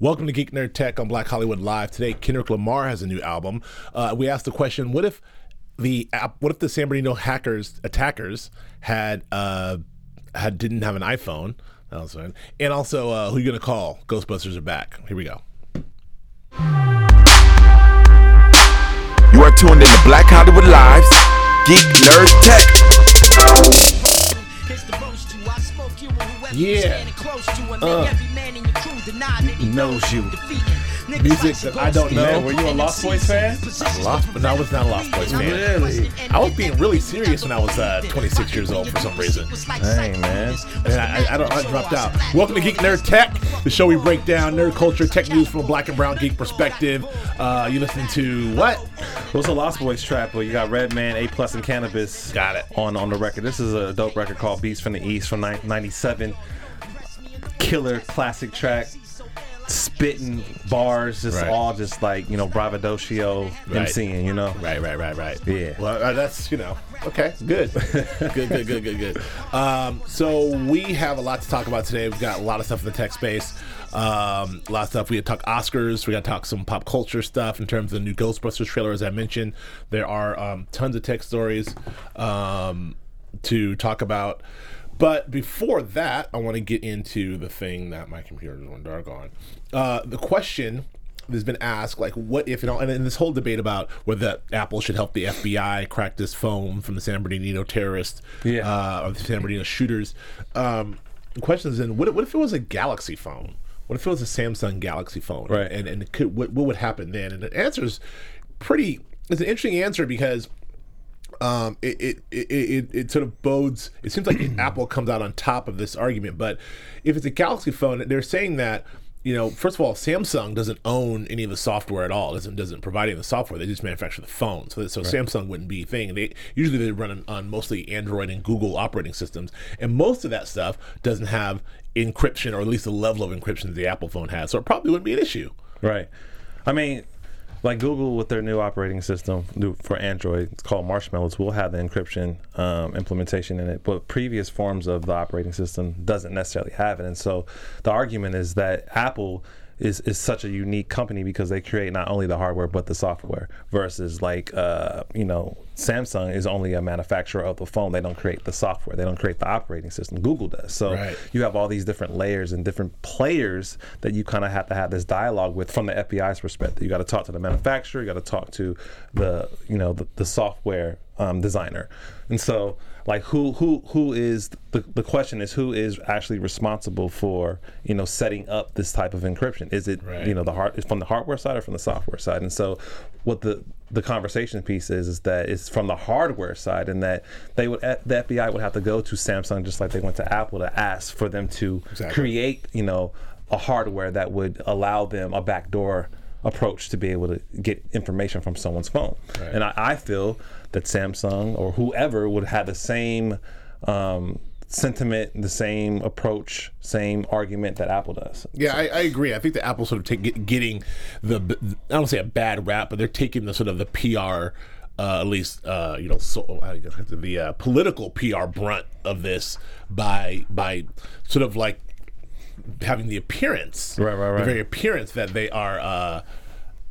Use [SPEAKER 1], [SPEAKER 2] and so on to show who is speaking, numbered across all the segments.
[SPEAKER 1] Welcome to Geek Nerd Tech on Black Hollywood Live. Today, Kendrick Lamar has a new album. Uh, we asked the question: What if the app, what if the San Bernardino hackers attackers had uh, had didn't have an iPhone? That was fun. And also, uh, who you gonna call? Ghostbusters are back. Here we go.
[SPEAKER 2] You are tuned in to Black Hollywood Live's Geek Nerd Tech.
[SPEAKER 1] Yeah. Uh, he
[SPEAKER 3] knows you.
[SPEAKER 1] Music that I don't know.
[SPEAKER 3] Man, were you a Lost Boyz fan?
[SPEAKER 1] Lost, but I was not a Lost Boyz fan.
[SPEAKER 3] Really?
[SPEAKER 1] I was being really serious when I was uh, 26 years old for some reason.
[SPEAKER 3] Dang, man.
[SPEAKER 1] And I, I, don't, I dropped out. Welcome to Geek Nerd Tech, the show we break down nerd culture, tech news from a black and brown geek perspective. Uh, you listen to what?
[SPEAKER 3] What's a Lost Boyz track? Well, you got Redman, A Plus, and Canibus.
[SPEAKER 1] Got it.
[SPEAKER 3] On on the record. This is a dope record called Beasts from the East from '97. Killer classic track. Spitting bars, just
[SPEAKER 1] Right.
[SPEAKER 3] all just like you know bravadocio
[SPEAKER 1] Right.
[SPEAKER 3] MCing, you know.
[SPEAKER 1] Right, right, right, right.
[SPEAKER 3] Yeah.
[SPEAKER 1] Well, uh, that's you know okay, good, good, good, good, good, good. Um, so we have a lot to talk about today. We've got a lot of stuff in the tech space. Um, a lot of stuff. We had talk Oscars. We got to talk some pop culture stuff in terms of the new Ghostbusters trailer. As I mentioned, there are um, tons of tech stories um, to talk about. But before that, I want to get into the thing that my computer is going dark on. Uh, the question that's been asked, like, what if, and, all, and in this whole debate about whether Apple should help the FBI crack this phone from the San Bernardino terrorists,
[SPEAKER 3] Yeah.
[SPEAKER 1] uh, or the San Bernardino shooters. Um, the question is, then, what, what if it was a Galaxy phone? What if it was a Samsung Galaxy phone?
[SPEAKER 3] Right.
[SPEAKER 1] And and could, what, what would happen then? And the answer is pretty. It's an interesting answer because um, it, it, it, it, it sort of bodes. It seems like Apple comes out on top of this argument, but if it's a Galaxy phone, they're saying that you know, first of all, Samsung doesn't own any of the software at all. doesn't doesn't provide any of the software. They just manufacture the phone. So so Samsung wouldn't be a thing. They usually they run on, on mostly Android and Google operating systems, and most of that stuff doesn't have encryption or at least the level of encryption that the Apple phone has. So it probably wouldn't be an issue.
[SPEAKER 3] Right. I mean, like Google with their new operating system for Android, it's called Marshmallows, will have the encryption um, implementation in it, but previous forms of the operating system doesn't necessarily have it. And so the argument is that Apple is, is such a unique company because they create not only the hardware but the software versus like uh, you know Samsung is only a manufacturer of the phone. They don't create the software. They don't create the operating system. Google does. So
[SPEAKER 1] Right.
[SPEAKER 3] you have all these different layers and different players that you kind of have to have this dialogue with from the FBI's perspective. You got to talk to the manufacturer. You got to talk to the you know the, the software um, designer, and so like who who who is the, the question is who is actually responsible for you know setting up this type of encryption? Is it
[SPEAKER 1] Right.
[SPEAKER 3] you know the hard is from the hardware side or from the software side? And so what the the conversation piece is is that it's from the hardware side, and that they would the FBI would have to go to Samsung just like they went to Apple to ask for them to
[SPEAKER 1] Exactly.
[SPEAKER 3] create you know a hardware that would allow them a backdoor approach to be able to get information from someone's phone.
[SPEAKER 1] Right.
[SPEAKER 3] And I, I feel that Samsung or whoever would have the same um, sentiment, the same approach, same argument that Apple does.
[SPEAKER 1] Yeah, I, I agree. I think that Apple sort of take, get, getting the I don't say a bad rap, but they're taking the sort of the PR, uh, at least uh, you know, so, how do you get- the uh, political PR brunt of this by by sort of like having the appearance,
[SPEAKER 3] Right, right,
[SPEAKER 1] the very appearance that they are.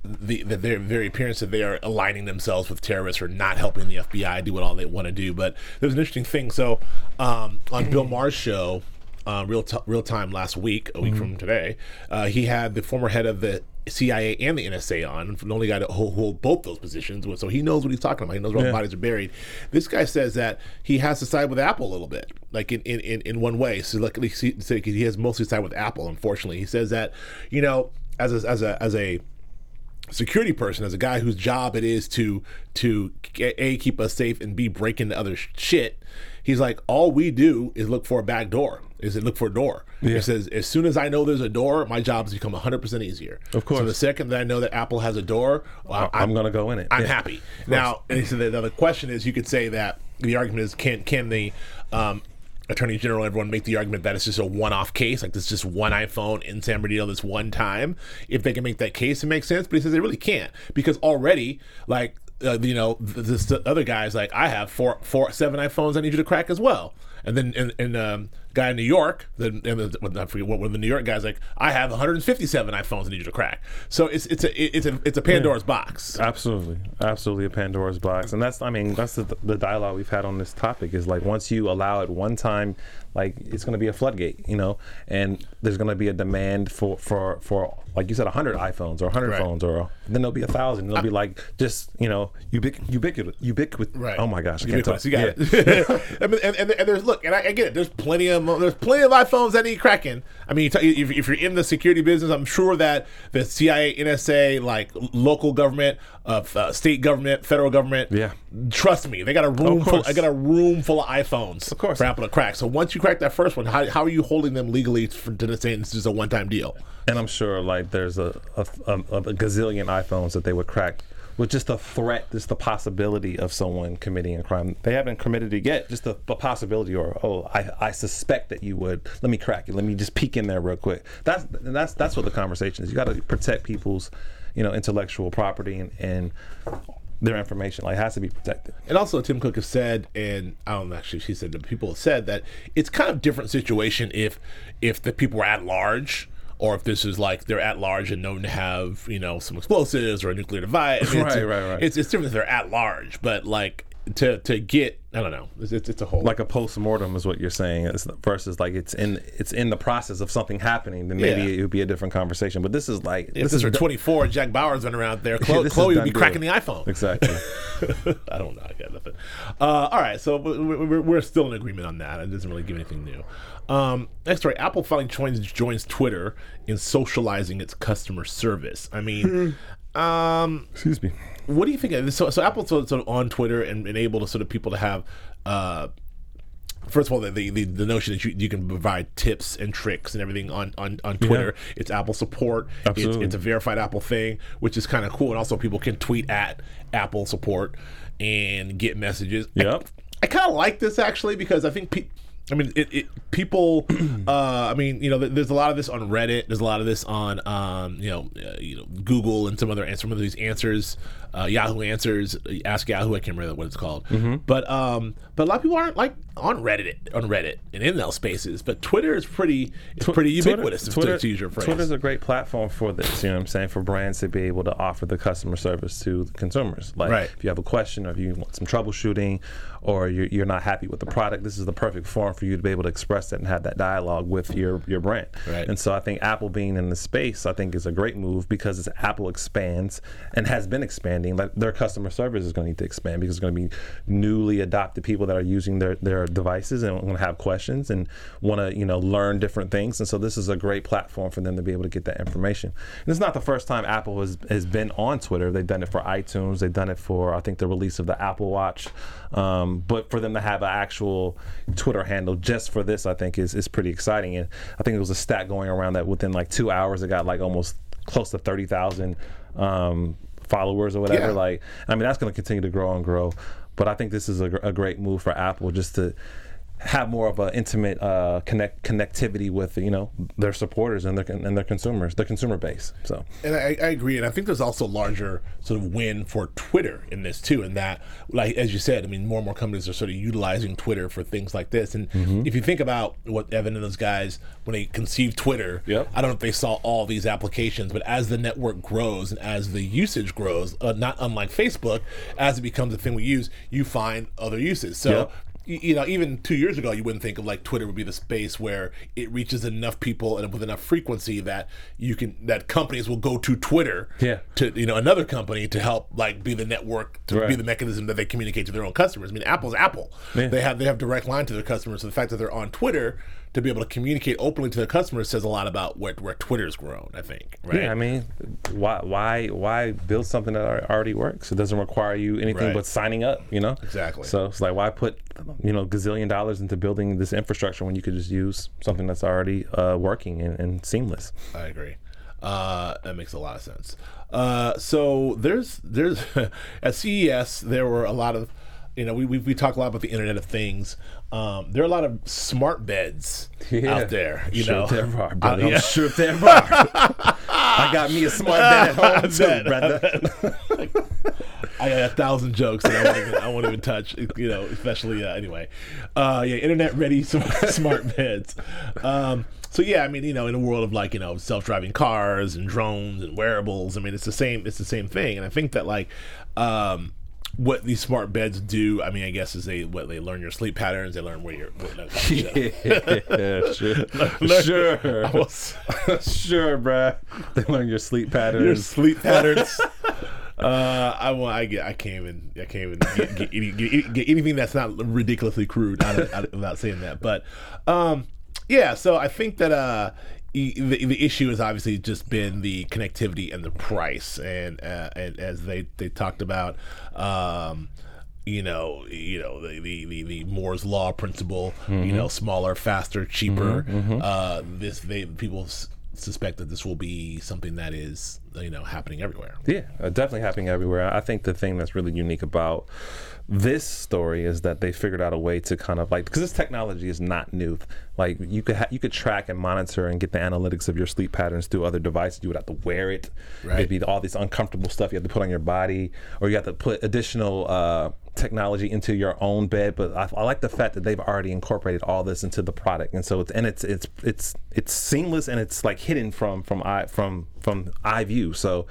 [SPEAKER 1] The, the their very appearance that they are aligning themselves with terrorists or not helping the FBI do what all they want to do. But there's an interesting thing. So um, on Bill Maher's show, uh, real t- real time last week, a week from today, uh, he had the former head of the CIA and the NSA on, the only guy to hold, hold both those positions. So he knows what he's talking about. He knows where
[SPEAKER 3] Yeah.
[SPEAKER 1] bodies are buried. This guy says that he has to side with Apple a little bit, like in in, in, in one way. So like he, he he has mostly side with Apple. Unfortunately, he says that you know as a, as a as a security person, as a guy whose job it is to to a keep us safe and b break into other sh- shit. He's like, all we do is look for a back door. Is it look for a door? He says, as soon as I know there's a door, my job has become 100 percent easier.
[SPEAKER 3] Of course.
[SPEAKER 1] So the second that I know that Apple has a door, well,
[SPEAKER 3] I'm, going to go in it.
[SPEAKER 1] I'm
[SPEAKER 3] Yeah.
[SPEAKER 1] happy. Now, and he said that the other question is, you could say that the argument is, can can the um, attorney general, everyone make the argument that it's just a one-off case, like this just one iPhone in San Bernardino this one time. If they can make that case, it makes sense. But he says they really can't because already, like uh, you know, this the other guy's like, I have four, four, seven iPhones. I need you to crack as well. And then and, and um, guy in New York, the, and the, well, I forget what one of the New York guys like. I have 157 iPhones I need you to crack. So it's it's a it's a it's a Pandora's box.
[SPEAKER 3] Absolutely, absolutely a Pandora's box, and that's I mean that's the, the dialogue we've had on this topic is like once you allow it one time, like it's going to be a floodgate, you know, and there's going to be a demand for for for like you said, 100 iPhones or 100
[SPEAKER 1] Right.
[SPEAKER 3] phones, or then there'll be a thousand. It'll be like just you know ubic ubiquitous ubiquitous.
[SPEAKER 1] Right.
[SPEAKER 3] Oh my gosh, I can't talk.
[SPEAKER 1] You got it. I mean, and, and, and there's look, and I, I get it. There's plenty of there's plenty of iPhones that need cracking. I mean, you t- if, if you're in the security business, I'm sure that the CIA, NSA, like local government, uh, uh, state government, federal government,
[SPEAKER 3] Yeah.
[SPEAKER 1] trust me, they got a room full. I got a room full of iPhones,
[SPEAKER 3] Of course.
[SPEAKER 1] for Apple to crack. So once you crack that first one, how, how are you holding them legally for, to say this is a one time deal?
[SPEAKER 3] And I'm sure like there's a a, a a gazillion iPhones that they would crack with just the threat, just the possibility of someone committing a crime. They haven't committed it yet, just the, the possibility, or oh, I, I suspect that you would. Let me crack it. Let me just peek in there real quick. That's that's that's what the conversation is. You got to protect people's, you know, intellectual property and, and their information. Like has to be protected.
[SPEAKER 1] And also, Tim Cook has said, and I don't know, actually, she said that people have said that it's kind of different situation if if the people were at large. Or if this is like they're at large and known to have, you know, some explosives or a nuclear device. I mean, it's,
[SPEAKER 3] Right, right, right.
[SPEAKER 1] It's, it's different if they're at large, but like to to get, I don't know, it's, it's, it's a whole
[SPEAKER 3] Like a post mortem is what you're saying, it's versus like it's in it's in the process of something happening. Then maybe
[SPEAKER 1] Yeah.
[SPEAKER 3] it would be a different conversation. But this is like
[SPEAKER 1] If
[SPEAKER 3] this is
[SPEAKER 1] for 24, Jack Bauer's been around there. Chloe,
[SPEAKER 3] is
[SPEAKER 1] Chloe would be cracking the iPhone.
[SPEAKER 3] exactly.
[SPEAKER 1] I don't know. I got nothing. Uh, all right, so we- we- we're, we're still in agreement on that. It doesn't really give anything new. Um, next story: Apple finally joins joins Twitter in socializing its customer service. I mean, um,
[SPEAKER 3] Excuse me.
[SPEAKER 1] what do you think? Of this? So, so Apple's sort of, on Twitter and, and able to sort of people to have. Uh, First of all, the, the, the notion that you, you can provide tips and tricks and everything on, on, on Twitter. It's Apple support. It's,
[SPEAKER 3] Absolutely.
[SPEAKER 1] it's a verified Apple thing, which is kind of cool. And also, people can tweet at Apple support and get messages. I-
[SPEAKER 3] Yep.
[SPEAKER 1] I, kind of like this actually because I think pe- I mean, it, it people. uh, I mean, you know, there's a lot of this on Reddit. There's a lot of this on, um, you know, uh, you know, Google and some other answers, some of these answers, uh, Yahoo answers, Ask Yahoo. I can't remember what it's called.
[SPEAKER 3] Mm-hmm.
[SPEAKER 1] But um, but a lot of people aren't like on Reddit, on Reddit and in those spaces. But Twitter is pretty, it's pretty ubiquitous.
[SPEAKER 3] Twitter,
[SPEAKER 1] to, use your phrase.
[SPEAKER 3] Twitter's a great platform for this. You know what I'm saying? For brands to be able to offer the customer service to the consumers. Like
[SPEAKER 1] Right.
[SPEAKER 3] if you have a question or if you want some troubleshooting or you're, you're not happy with the product, this is the perfect forum for you to be able to express that and have that dialogue with your, your brand.
[SPEAKER 1] Right.
[SPEAKER 3] And so I think Apple being in the space, I think is a great move because as Apple expands and has been expanding, like their customer service is going to need to expand because there's going to be newly adopted people that are using their, their devices and want to have questions and want to you know learn different things. And so this is a great platform for them to be able to get that information. And it's not the first time Apple has, has been on Twitter. They've done it for iTunes. They've done it for I think the release of the Apple Watch. Um, but for them to have an actual Twitter handle just for this, I think is is pretty exciting. And I think there was a stat going around that within like two hours, it got like almost close to thirty thousand um, followers or whatever.
[SPEAKER 1] Yeah.
[SPEAKER 3] Like, I mean, that's going to continue to grow and grow. But I think this is a, a great move for Apple just to have more of an intimate uh, connect connectivity with you know their supporters and their and their consumers, their consumer base. So
[SPEAKER 1] And I, I agree, and I think there's also a larger sort of win for Twitter in this too. In that, like as you said, I mean, more and more companies are sort of utilizing Twitter for things like this. And if you think about what Evan and those guys when they conceived Twitter,
[SPEAKER 3] Yep.
[SPEAKER 1] I don't know if they saw all these applications, but as the network grows and as the usage grows, uh, not unlike Facebook, as it becomes a thing we use, you find other uses. So
[SPEAKER 3] Yep.
[SPEAKER 1] You know, even two years ago, you wouldn't think of like Twitter would be the space where it reaches enough people and with enough frequency that you can that companies will go to Twitter
[SPEAKER 3] Yeah.
[SPEAKER 1] to you know another company to help like be the network to be the mechanism that they communicate to their own customers. I mean, Apple's Apple.
[SPEAKER 3] Yeah.
[SPEAKER 1] They have they have direct line to their customers. So the fact that they're on Twitter to be able to communicate openly to their customers says a lot about where where Twitter's grown. I think. Right.
[SPEAKER 3] yeah, I mean, why why why build something that already works? It doesn't require you anything
[SPEAKER 1] Right.
[SPEAKER 3] but signing up. You know
[SPEAKER 1] Exactly.
[SPEAKER 3] So it's like why put you know gazillion dollars into building this infrastructure when you could just use something that's already uh, working and, and seamless.
[SPEAKER 1] I agree. Uh, that makes a lot of sense. Uh, so there's there's at CES there were a lot of you know we we, we talk a lot about the Internet of Things. Um, there are a lot of smart beds out there. You
[SPEAKER 3] sure
[SPEAKER 1] know,
[SPEAKER 3] there are,
[SPEAKER 1] Uh,
[SPEAKER 3] brother.
[SPEAKER 1] yeah.
[SPEAKER 3] I'm sure there are. I got me a smart bed at home too,
[SPEAKER 1] bet,
[SPEAKER 3] brother.
[SPEAKER 1] I got a thousand jokes that I won't even, I won't even touch. You know, especially uh, anyway. Uh, yeah, internet ready smart, smart beds. Um, so yeah, I mean, you know, in a world of like you know self-driving cars and drones and wearables, I mean, it's the same. It's the same thing, and I think that like. Um, what these smart beds do, I mean, I guess is they what they learn your sleep patterns. They learn where you're. What, you know,
[SPEAKER 3] yeah, sure,
[SPEAKER 1] learn-
[SPEAKER 3] sure,
[SPEAKER 1] almost-
[SPEAKER 3] sure, bruh. They learn your sleep patterns.
[SPEAKER 1] your sleep patterns. Uh, I want. I get. I can't even. I can't even get, get, any, get, get anything that's not ridiculously crude out of, out of, without saying that. But, um, yeah. So I think that uh, the, the issue has obviously just been the connectivity and the price, and uh, and as they they talked about, um, you know, you know the the, the, Moore's law principle. You know, smaller, faster, cheaper. Uh, this they people s- suspect that this will be something that is you know happening everywhere.
[SPEAKER 3] Yeah, uh, definitely happening everywhere. I think the thing that's really unique about this story is that they figured out a way to kind of like because this technology is not new. Like you could ha- you could track and monitor and get the analytics of your sleep patterns through other devices. You would have to wear it.
[SPEAKER 1] Right.
[SPEAKER 3] It'd be all this uncomfortable stuff you have to put on your body, or you have to put additional. Uh, technology into your own bed but I, I like the fact that they've already incorporated all this into the product. And so it's and it's it's it's it's seamless and it's like hidden from from eye from from eye view. So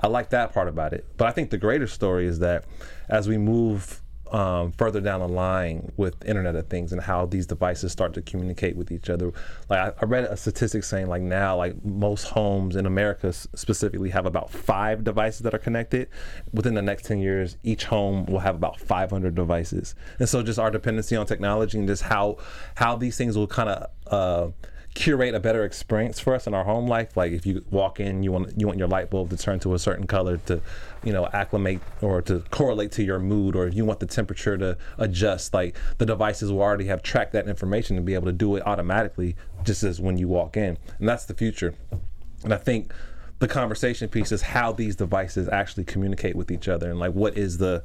[SPEAKER 3] I like that part about it. But I think the greater story is that as we move um, further down the line with Internet of Things and how these devices start to communicate with each other. Like I, I read a statistic saying like now like most homes in America specifically have about five devices that are connected. Within the next 10 years, each home will have about 500 devices. And so just our dependency on technology and just how how these things will kind of uh, curate a better experience for us in our home life. Like if you walk in, you want you want your light bulb to turn to a certain color to, you know, acclimate or to correlate to your mood, or if you want the temperature to adjust, like the devices will already have tracked that information and be able to do it automatically, just as when you walk in, and that's the future. And I think the conversation piece is how these devices actually communicate with each other, and like what is the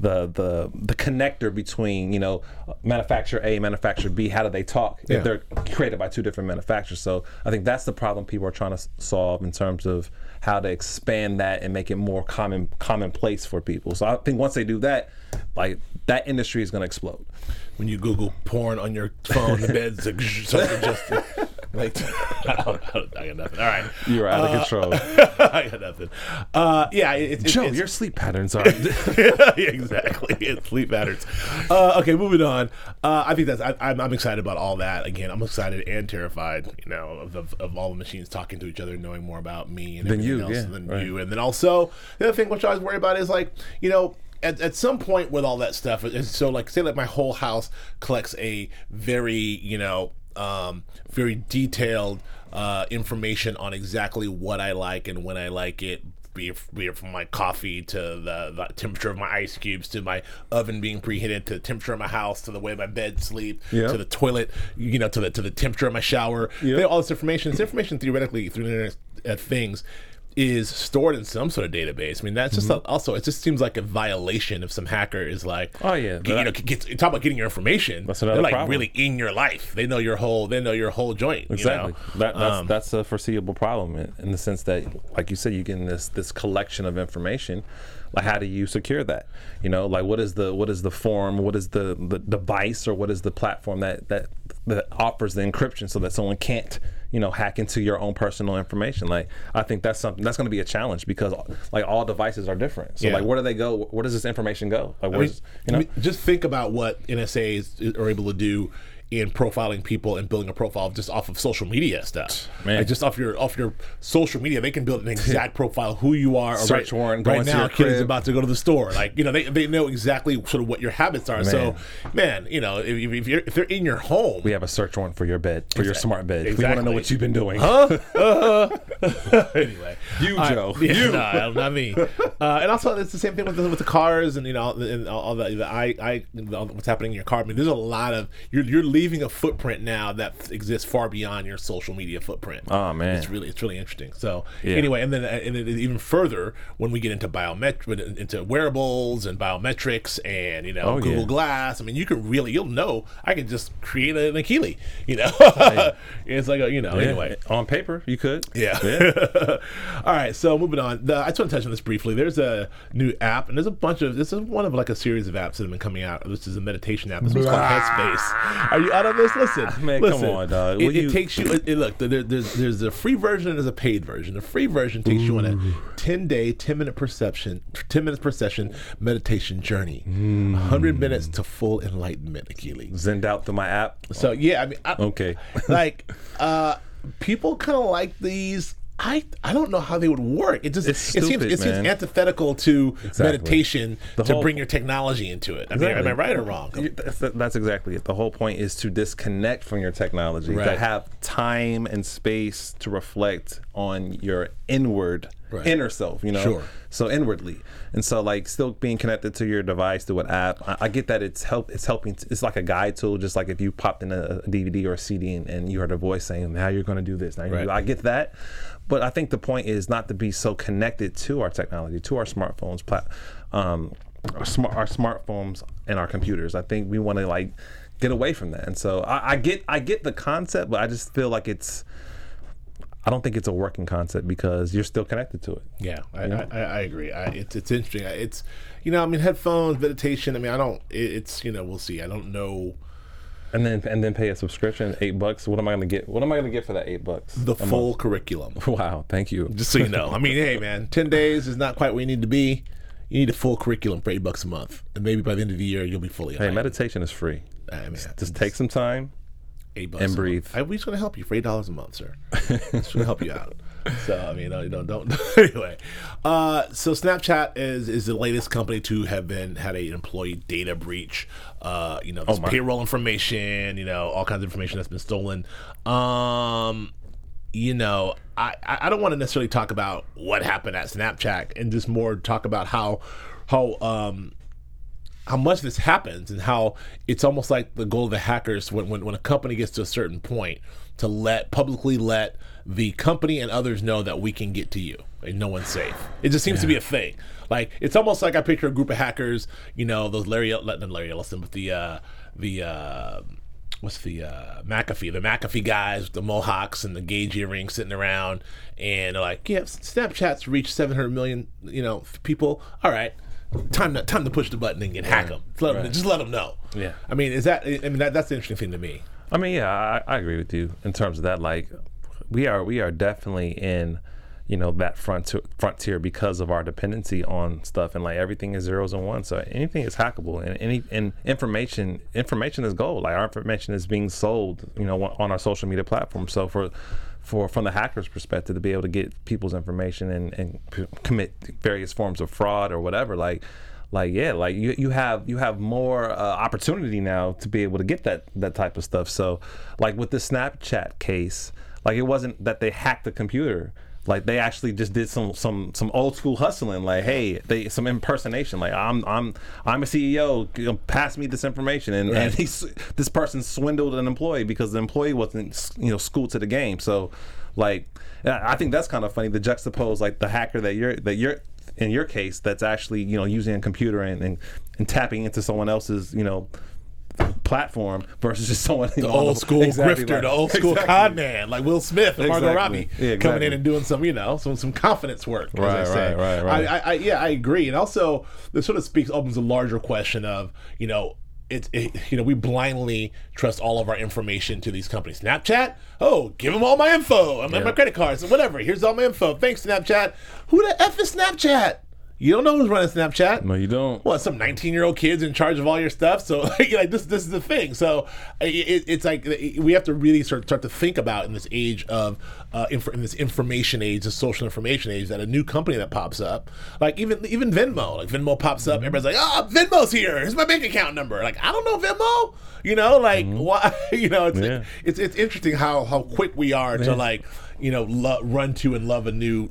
[SPEAKER 3] the the the connector between you know manufacturer A manufacturer B how do they talk
[SPEAKER 1] Yeah.
[SPEAKER 3] if they're created by two different manufacturers so I think that's the problem people are trying to solve in terms of how to expand that and make it more common commonplace for people so I think once they do that like that industry is going to explode
[SPEAKER 1] When you Google porn on your phone, the bed's like self-adjusting. Like, I, don't, I, don't, I got nothing. All right,
[SPEAKER 3] you're out of control
[SPEAKER 1] I got nothing. Uh, yeah, it, it's
[SPEAKER 3] Joe your sleep patterns are
[SPEAKER 1] yeah, exactly. It's sleep patterns. Uh, okay, moving on. Uh, I think that's. I, I'm, I'm excited about all that. Again, I'm excited and terrified. You know, of, of, of all the machines talking to each other, knowing more about me and
[SPEAKER 3] Than you,
[SPEAKER 1] else
[SPEAKER 3] yeah,
[SPEAKER 1] than
[SPEAKER 3] right.
[SPEAKER 1] you. And then also the other thing which I always worry about is like, you know. At, at some point with all that stuff, so like say like my whole house collects a very you know um, very detailed uh, information on exactly what I like and when I like it, be it, be it from my coffee to the, the temperature of my ice cubes to my oven being preheated to the temperature of my house to the way my bed sleep to the toilet, you know, to the to the temperature of my shower. All this information. This information theoretically through the internet of things is stored in some sort of database. I mean, that's just a- also it just seems like a violation if some hacker is like,
[SPEAKER 3] Mm-hmm. Oh, yeah,
[SPEAKER 1] get- you know, get, talk about getting your information.
[SPEAKER 3] That's another
[SPEAKER 1] They're like
[SPEAKER 3] problem.
[SPEAKER 1] really in your life. They know your whole. They know your whole joint. you
[SPEAKER 3] Exactly.
[SPEAKER 1] know?
[SPEAKER 3] That, that's
[SPEAKER 1] Um,
[SPEAKER 3] that's a foreseeable problem in, in the sense that, like you said, you getting this this collection of information. Like, how do you secure that? You know, like what is the what is the form? What is the the device or what is the platform that that that offers the encryption so that someone can't you know hack into your own personal information? Like, I think that's something that's going to be a challenge because like all devices are different. So
[SPEAKER 1] Yeah.
[SPEAKER 3] like, where do they go? Where does this information go? Like,
[SPEAKER 1] I mean,
[SPEAKER 3] you know?
[SPEAKER 1] I mean, just think about what NSAs are able to do in profiling people and building a profile just off of social media stuff.
[SPEAKER 3] Man.
[SPEAKER 1] Like just off your off your social media, they can build an exact profile who you are.
[SPEAKER 3] Search
[SPEAKER 1] right,
[SPEAKER 3] warrant,
[SPEAKER 1] right now,
[SPEAKER 3] your
[SPEAKER 1] kid is
[SPEAKER 3] crib.
[SPEAKER 1] about to go to the store. Like you know, they, they know exactly sort of what your habits are. So, man, you know, if, if, you're, if they're in your home,
[SPEAKER 3] we have a search warrant for your bed, for your smart bed. We want to know what you've been doing. huh?
[SPEAKER 1] anyway,
[SPEAKER 3] You,
[SPEAKER 1] I-
[SPEAKER 3] Joe.
[SPEAKER 1] yeah,
[SPEAKER 3] You.
[SPEAKER 1] no, not me. Uh, and also, it's the same thing with the, with the cars and you know and all, the, the I, I what's happening in your car. I mean, there's a lot of you're you're leaving a footprint now that exists far beyond your social media footprint.
[SPEAKER 3] Oh, man.
[SPEAKER 1] it's really it's really interesting. So
[SPEAKER 3] Yeah.
[SPEAKER 1] anyway, and then and then even further when we get into biometric into wearables and biometrics and you know
[SPEAKER 3] Oh,
[SPEAKER 1] Google
[SPEAKER 3] yeah.
[SPEAKER 1] Glass. I mean, you can really you'll know. I can just create an Achille. You know, it's like a, you know. Anyway,
[SPEAKER 3] on paper, you could.
[SPEAKER 1] yeah. All right. So moving on. The, I just want to touch on this briefly. There's a new app, and there's a bunch of. This is one of like a series of apps that have been coming out. This is a meditation app. This one's called Headspace. You out of this? Listen,
[SPEAKER 3] Man, come on, dog.
[SPEAKER 1] It,
[SPEAKER 3] What
[SPEAKER 1] it takes you. It, look, there, there's there's a free version and there's a paid version. The free version takes you on a 10 day, 10 minute perception, 10 minutes per session meditation journey. 100 minutes to full enlightenment, Achilles.
[SPEAKER 3] Zend out through my app.
[SPEAKER 1] So yeah, I mean, I,
[SPEAKER 3] Okay.
[SPEAKER 1] like uh people kind of like these I, I don't know how they would work. It just it seems it seems antithetical to
[SPEAKER 3] Exactly.
[SPEAKER 1] meditation
[SPEAKER 3] The
[SPEAKER 1] to
[SPEAKER 3] whole-
[SPEAKER 1] bring your technology into it. I mean, am I right or wrong?
[SPEAKER 3] That's, that's exactly it. The whole point is to disconnect from your technology,
[SPEAKER 1] Right.
[SPEAKER 3] to have time and space to reflect on your inward,
[SPEAKER 1] Right.
[SPEAKER 3] inner self. You know,
[SPEAKER 1] Sure.
[SPEAKER 3] so inwardly, and so like still being connected to your device through an app. I, I get that it's help. It's helping. It's like a guide tool, just like if you popped in a, DVD or a CD and, and you heard a voice saying, "Now you're going to do this." Now
[SPEAKER 1] Right.
[SPEAKER 3] I get that, but I think the point is not to be so connected to our technology, to our smartphones, plat, um, our, smart, our smartphones and our computers. I think we want to like get away from that. And so I, I get I get the concept, but I just feel like it's I don't think it's a working concept because you're still connected to it.
[SPEAKER 1] Yeah, I, I, I I agree. I, it's it's interesting. I- It's you know, I mean, headphones, meditation. I mean, I don't. It, it's you know, we'll see. I don't know
[SPEAKER 3] And then and then pay a subscription, eight bucks. What am I gonna get? What am I gonna get for that eight bucks?
[SPEAKER 1] the
[SPEAKER 3] a month?
[SPEAKER 1] full curriculum.
[SPEAKER 3] Wow, thank you.
[SPEAKER 1] Just so you know. I mean, hey, man, ten days is not quite where you need to be. You need a full curriculum for eight bucks a month, and maybe by the end of the year you'll be fully.
[SPEAKER 3] Hey,
[SPEAKER 1] enlightened.
[SPEAKER 3] meditation is free.
[SPEAKER 1] I mean,
[SPEAKER 3] Just take some time.
[SPEAKER 1] Eight bucks
[SPEAKER 3] and
[SPEAKER 1] a
[SPEAKER 3] breathe.
[SPEAKER 1] I, we're just gonna help you for eight dollars a month, sir. just gonna help you out. So I mean, you know, don't anyway. Uh, so Snapchat is is the latest company to have been had a employee data breach. Uh, you know,
[SPEAKER 3] my.
[SPEAKER 1] payroll information. You know, all kinds of information that's been stolen. Um, you know, I I I don't want to necessarily talk about what happened at Snapchat and just more talk about how how um how much this happens and how it's almost like the goal of the hackers when, when, when a company gets to a certain point to let publicly let the company and others know that we can get to you and no one's safe. It just seems to be a thing. Like it's almost like I picture a group of hackers, you know, those Larry not Larry Ellison, but the uh the uh what's the uh, McAfee, the McAfee guys with the mohawks and the gauge earrings sitting around, and they're like, "Yeah, Snapchat's reached 700 million, you know, people. All right, time to time to push the button and get hack them. Let 'em-
[SPEAKER 3] Right.
[SPEAKER 1] just let them know."
[SPEAKER 3] Yeah.
[SPEAKER 1] I mean, is that? I mean, that, that's the interesting thing to me.
[SPEAKER 3] I mean, yeah, I, I agree with you in terms of that. Like, we are we are definitely in, you know, that frontier frontier because of our dependency on stuff, and like everything is zeros and ones. So anything is hackable, and any and information information is gold. Like our information is being sold, you know, on our social media platform So for for from the hacker's perspective to be able to get people's information and and p- commit various forms of fraud or whatever, like like yeah like you, you have you have more uh, opportunity now to be able to get that that type of stuff. So like with the snapchat case like it wasn't that they hacked the computer like they actually just did some some some old school hustling. Like hey they some impersonation. Like i'm i'm i'm a ceo pass me this information. And, and he's this person swindled an employee because the employee wasn't you know schooled to the game. So like i think that's kind of funny to juxtapose like the hacker that you're that you're in your case that's actually you know using a computer and, and, and tapping into someone else's you know platform versus just someone
[SPEAKER 1] The old school grifter, the old school con man, like Will Smith and Margot
[SPEAKER 3] Exactly.
[SPEAKER 1] Robbie,
[SPEAKER 3] Yeah,
[SPEAKER 1] coming in and doing some, you know, some some confidence work.
[SPEAKER 3] Right, right, right, right.
[SPEAKER 1] I, I, yeah, I agree, and also this sort of speaks opens a larger question of, you know. It's it, you know we blindly trust all of our information to these companies. Snapchat, oh, give them all my info, my,
[SPEAKER 3] Yeah.
[SPEAKER 1] my credit cards, whatever. Here's all my info. Thanks, Snapchat. Who the f is Snapchat? You don't know who's running Snapchat.
[SPEAKER 3] no you don't
[SPEAKER 1] What some nineteen year old kids in charge of all your stuff? So like, like this this is the thing. So it, it- it's like we have to really start start to think about in this age of uh, inf- in this information age, this social information age, that a new company that pops up, like even even Venmo, like Venmo pops up, mm-hmm. everybody's like, oh, Venmo's here. Here's my bank account number. Like I don't know Venmo. You know, like mm-hmm. why? You know, it's
[SPEAKER 3] Yeah.
[SPEAKER 1] it's it's interesting how how quick we are to like you know lo- run to and love a new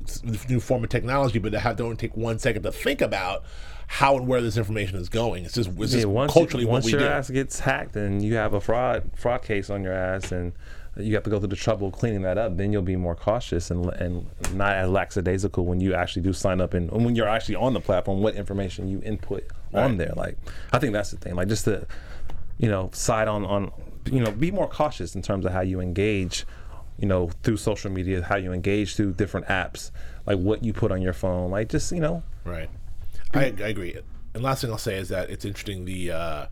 [SPEAKER 1] new form of technology, but to have don't take one second to think about how and where this information is going. It's just it's just
[SPEAKER 3] once
[SPEAKER 1] culturally
[SPEAKER 3] you, once your
[SPEAKER 1] do.
[SPEAKER 3] ass gets hacked and you have a fraud fraud case on your ass and you have to go through the trouble of cleaning that up, then you'll be more cautious and and not as lackadaisical when you actually do sign up and and when you're actually on the platform, what information you input on there. Like I think that's the thing. Like just to you know side on on you know be more cautious in terms of how you engage. You know, through social media, how you engage through different apps, like what you put on your phone, like just you know,
[SPEAKER 1] Right. I, I agree. And last thing I'll say is that it's interesting the uh,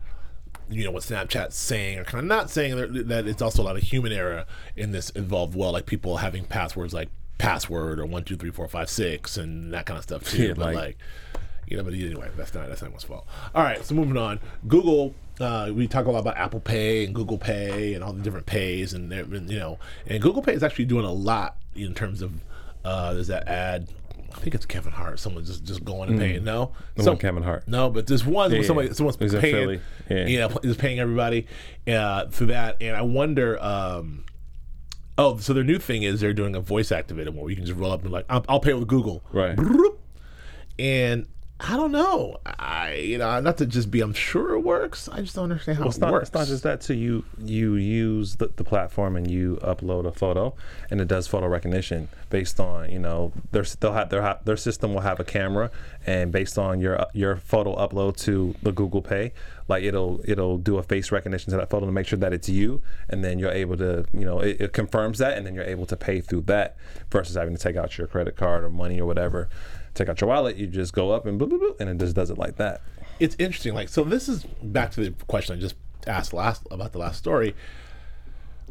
[SPEAKER 1] you know what Snapchat's saying or kind of not saying that, it's also a lot of human error in this involved. Well, like people having passwords like password or one two three four five six and that kind of stuff too.
[SPEAKER 3] Yeah,
[SPEAKER 1] but like,
[SPEAKER 3] like-
[SPEAKER 1] you know, but anyway, that's not that's not anyone's fault. All right, so moving on. Google. Uh, we talk a lot about Apple Pay and Google Pay and all the different pays and you know, and Google Pay is actually doing a lot in terms of uh, there's that ad. I think it's Kevin Hart. Someone just just going and paying. No,
[SPEAKER 3] The
[SPEAKER 1] Some-
[SPEAKER 3] Kevin Hart.
[SPEAKER 1] No, but there's one.
[SPEAKER 3] Yeah,
[SPEAKER 1] somebody, someone's
[SPEAKER 3] He's
[SPEAKER 1] paying.
[SPEAKER 3] Yeah.
[SPEAKER 1] Yeah, is paying everybody uh, through that, and I wonder. Um, oh, so their new thing is they're doing a voice activated one where you can just roll up and like, I'll, I'll pay with Google.
[SPEAKER 3] Right.
[SPEAKER 1] And I don't know. I you know not to just be. I'm sure it works. I just don't understand how
[SPEAKER 3] Well, it's
[SPEAKER 1] it
[SPEAKER 3] not,
[SPEAKER 1] works.
[SPEAKER 3] it's not just that too. You you use the, the platform and you upload a photo, and it does photo recognition based on you know their they'll have their their system will have a camera, and based on your uh, your photo upload to the Google Pay, like it'll it'll do a face recognition to that photo to make sure that it's you, and then you're able to you know it, it confirms that, and then you're able to pay through that versus having to take out your credit card or money or whatever. Take out your wallet, you just go up and boop, boop, boop, and it just does it like that.
[SPEAKER 1] it's interesting. Like, so this is back to the question I just asked last about the last story.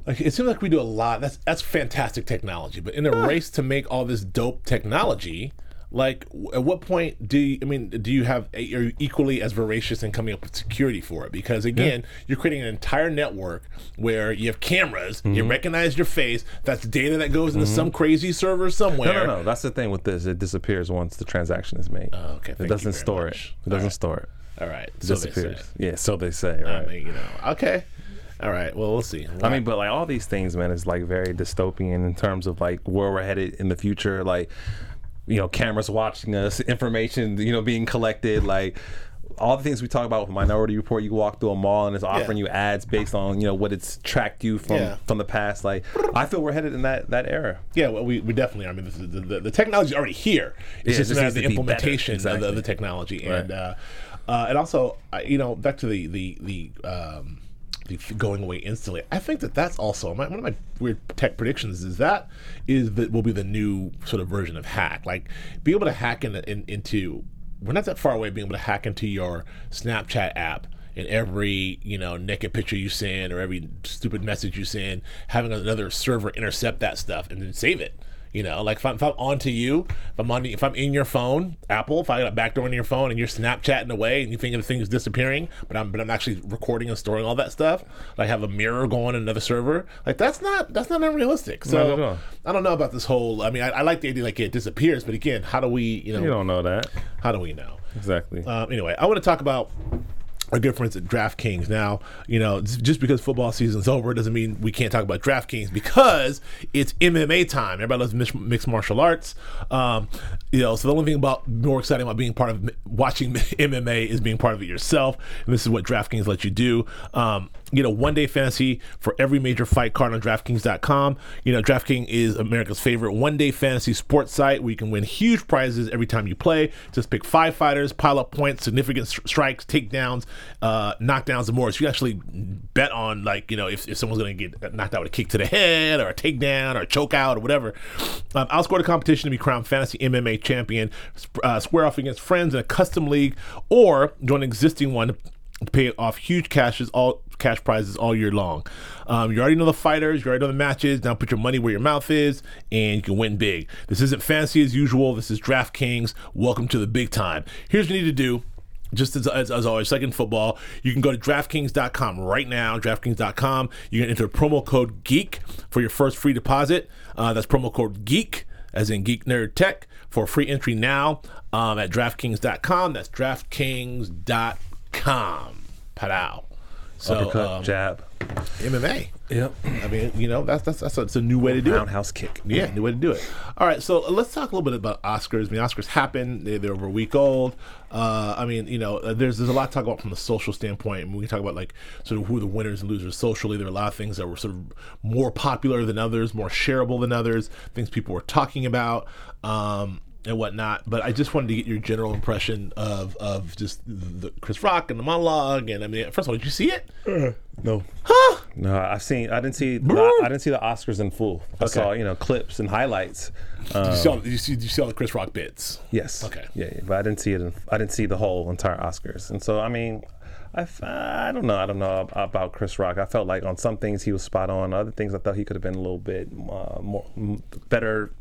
[SPEAKER 1] Like, it seems like we do a lot. That's that's fantastic technology, but in a race to make all this dope technology, like, at what point do you, I mean, do you have are you equally as voracious in coming up with security for it? Because again, you're creating an entire network where you have cameras, you
[SPEAKER 3] Mm-hmm.
[SPEAKER 1] recognize your face. That's data that goes into some crazy server somewhere.
[SPEAKER 3] No, no, no. That's the thing with this. It disappears once the transaction is made.
[SPEAKER 1] Oh, okay.
[SPEAKER 3] It
[SPEAKER 1] you
[SPEAKER 3] doesn't store
[SPEAKER 1] much.
[SPEAKER 3] it. It doesn't store it.
[SPEAKER 1] All right,
[SPEAKER 3] It
[SPEAKER 1] so they say.
[SPEAKER 3] disappears. Yeah, so they say.
[SPEAKER 1] I
[SPEAKER 3] Right.
[SPEAKER 1] mean, you know, okay. All right. Well, we'll see.
[SPEAKER 3] I mean, but like all these things, man, is like very dystopian in terms of like where we're headed in the future. Like, you know, cameras watching us, information, you know, being collected, like all the things we talk about with Minority Report. You walk through a mall and it's offering you ads based on you know what it's tracked you from
[SPEAKER 1] Yeah.
[SPEAKER 3] from the past. Like, I feel we're headed in that that era.
[SPEAKER 1] Yeah, well, we, we definitely are. I mean, this is, the, the, the technology is already here. It's
[SPEAKER 3] Yeah,
[SPEAKER 1] just
[SPEAKER 3] it
[SPEAKER 1] a
[SPEAKER 3] just
[SPEAKER 1] matter the
[SPEAKER 3] to be
[SPEAKER 1] implementation of, the, the technology, and uh, uh, and also, uh, you know, back to the the the um, the going away instantly. I think that that's also my, one of my weird tech predictions is that is that will be the new sort of version of hack. Like, be able to hack in, in, into. We're not that far away being able to hack into your Snapchat app and every you know naked picture you send or every stupid message you send, having another server intercept that stuff and then save it. You know, like if I'm, if I'm onto you, if I'm on, if I'm in your phone, Apple, if I got a backdoor in your phone and you're Snapchatting away and you think the thing is disappearing, but I'm but I'm actually recording and storing all that stuff. Like have a mirror going in another server. Like that's not that's not unrealistic. So. I don't know about this whole. I mean, I, I like the idea like it disappears, but again, how do we you know
[SPEAKER 3] You don't know that
[SPEAKER 1] how do we know?
[SPEAKER 3] exactly.
[SPEAKER 1] Um, anyway, I want to talk about our good friends at DraftKings. Now, you know, just because football season's over doesn't mean we can't talk about DraftKings because it's MMA time. Everybody loves mixed martial arts. Um, you know, so the only thing about more exciting about being part of watching MMA is being part of it yourself. And this is what DraftKings lets you do. Um, you know, one day fantasy for every major fight card on DraftKings.com. You know, DraftKings is America's favorite one day fantasy sports site where you can win huge prizes every time you play. Just pick five fighters, pile up points, significant strikes, takedowns, uh, knockdowns, and more. So you actually bet on, like, you know, if, if someone's going to get knocked out with a kick to the head or a takedown or a choke out or whatever. Um, outscore the competition to be crowned fantasy MMA champion, uh, square off against friends in a custom league, or join an existing one to pay off huge cashes all cash prizes all year long. Um, you already know the fighters, you already know the matches. Now put your money where your mouth is, and you can win big. This isn't fancy as usual. This is DraftKings. Welcome to the big time. Here's what you need to do. Just as, as, as always, second football, you can go to DraftKings.com right now. DraftKings.com. You can enter promo code GEEK for your first free deposit. Uh, that's promo code GEEK, as in Geek Nerd Tech, for free entry now um, at DraftKings.com. That's DraftKings.com. Padow. So,
[SPEAKER 3] Uppercut,
[SPEAKER 1] um,
[SPEAKER 3] jab.
[SPEAKER 1] MMA.
[SPEAKER 3] Yep.
[SPEAKER 1] I mean, you know, that's that's that's a, it's a new way to do it.
[SPEAKER 3] Roundhouse kick.
[SPEAKER 1] Yeah, new way to do it. All right, so let's talk a little bit about Oscars. I mean, Oscars happen; they, they're over a week old. Uh, I mean, you know, uh, there's there's a lot to talk about from the social standpoint. I mean, we can talk about like sort of who the winners and losers socially. There are a lot of things that were sort of more popular than others, more shareable than others, things people were talking about. Um, and whatnot, but I just wanted to get your general impression of of just the Chris Rock and the monologue. And I mean, first of all, did you see it?
[SPEAKER 3] No.
[SPEAKER 1] Huh?
[SPEAKER 3] No, I've seen. I didn't see. The, I didn't see the Oscars in full. I
[SPEAKER 1] Okay.
[SPEAKER 3] saw you know clips and highlights.
[SPEAKER 1] Did you, saw, you see, you see all the Chris Rock bits?
[SPEAKER 3] Yes.
[SPEAKER 1] Okay.
[SPEAKER 3] Yeah, yeah, but I didn't see it. In, I didn't see the whole entire Oscars, and so I mean, I, f- I don't know. I don't know ab- about Chris Rock. I felt like on some things he was spot on. Other things I thought he could have been a little bit uh, more m- better.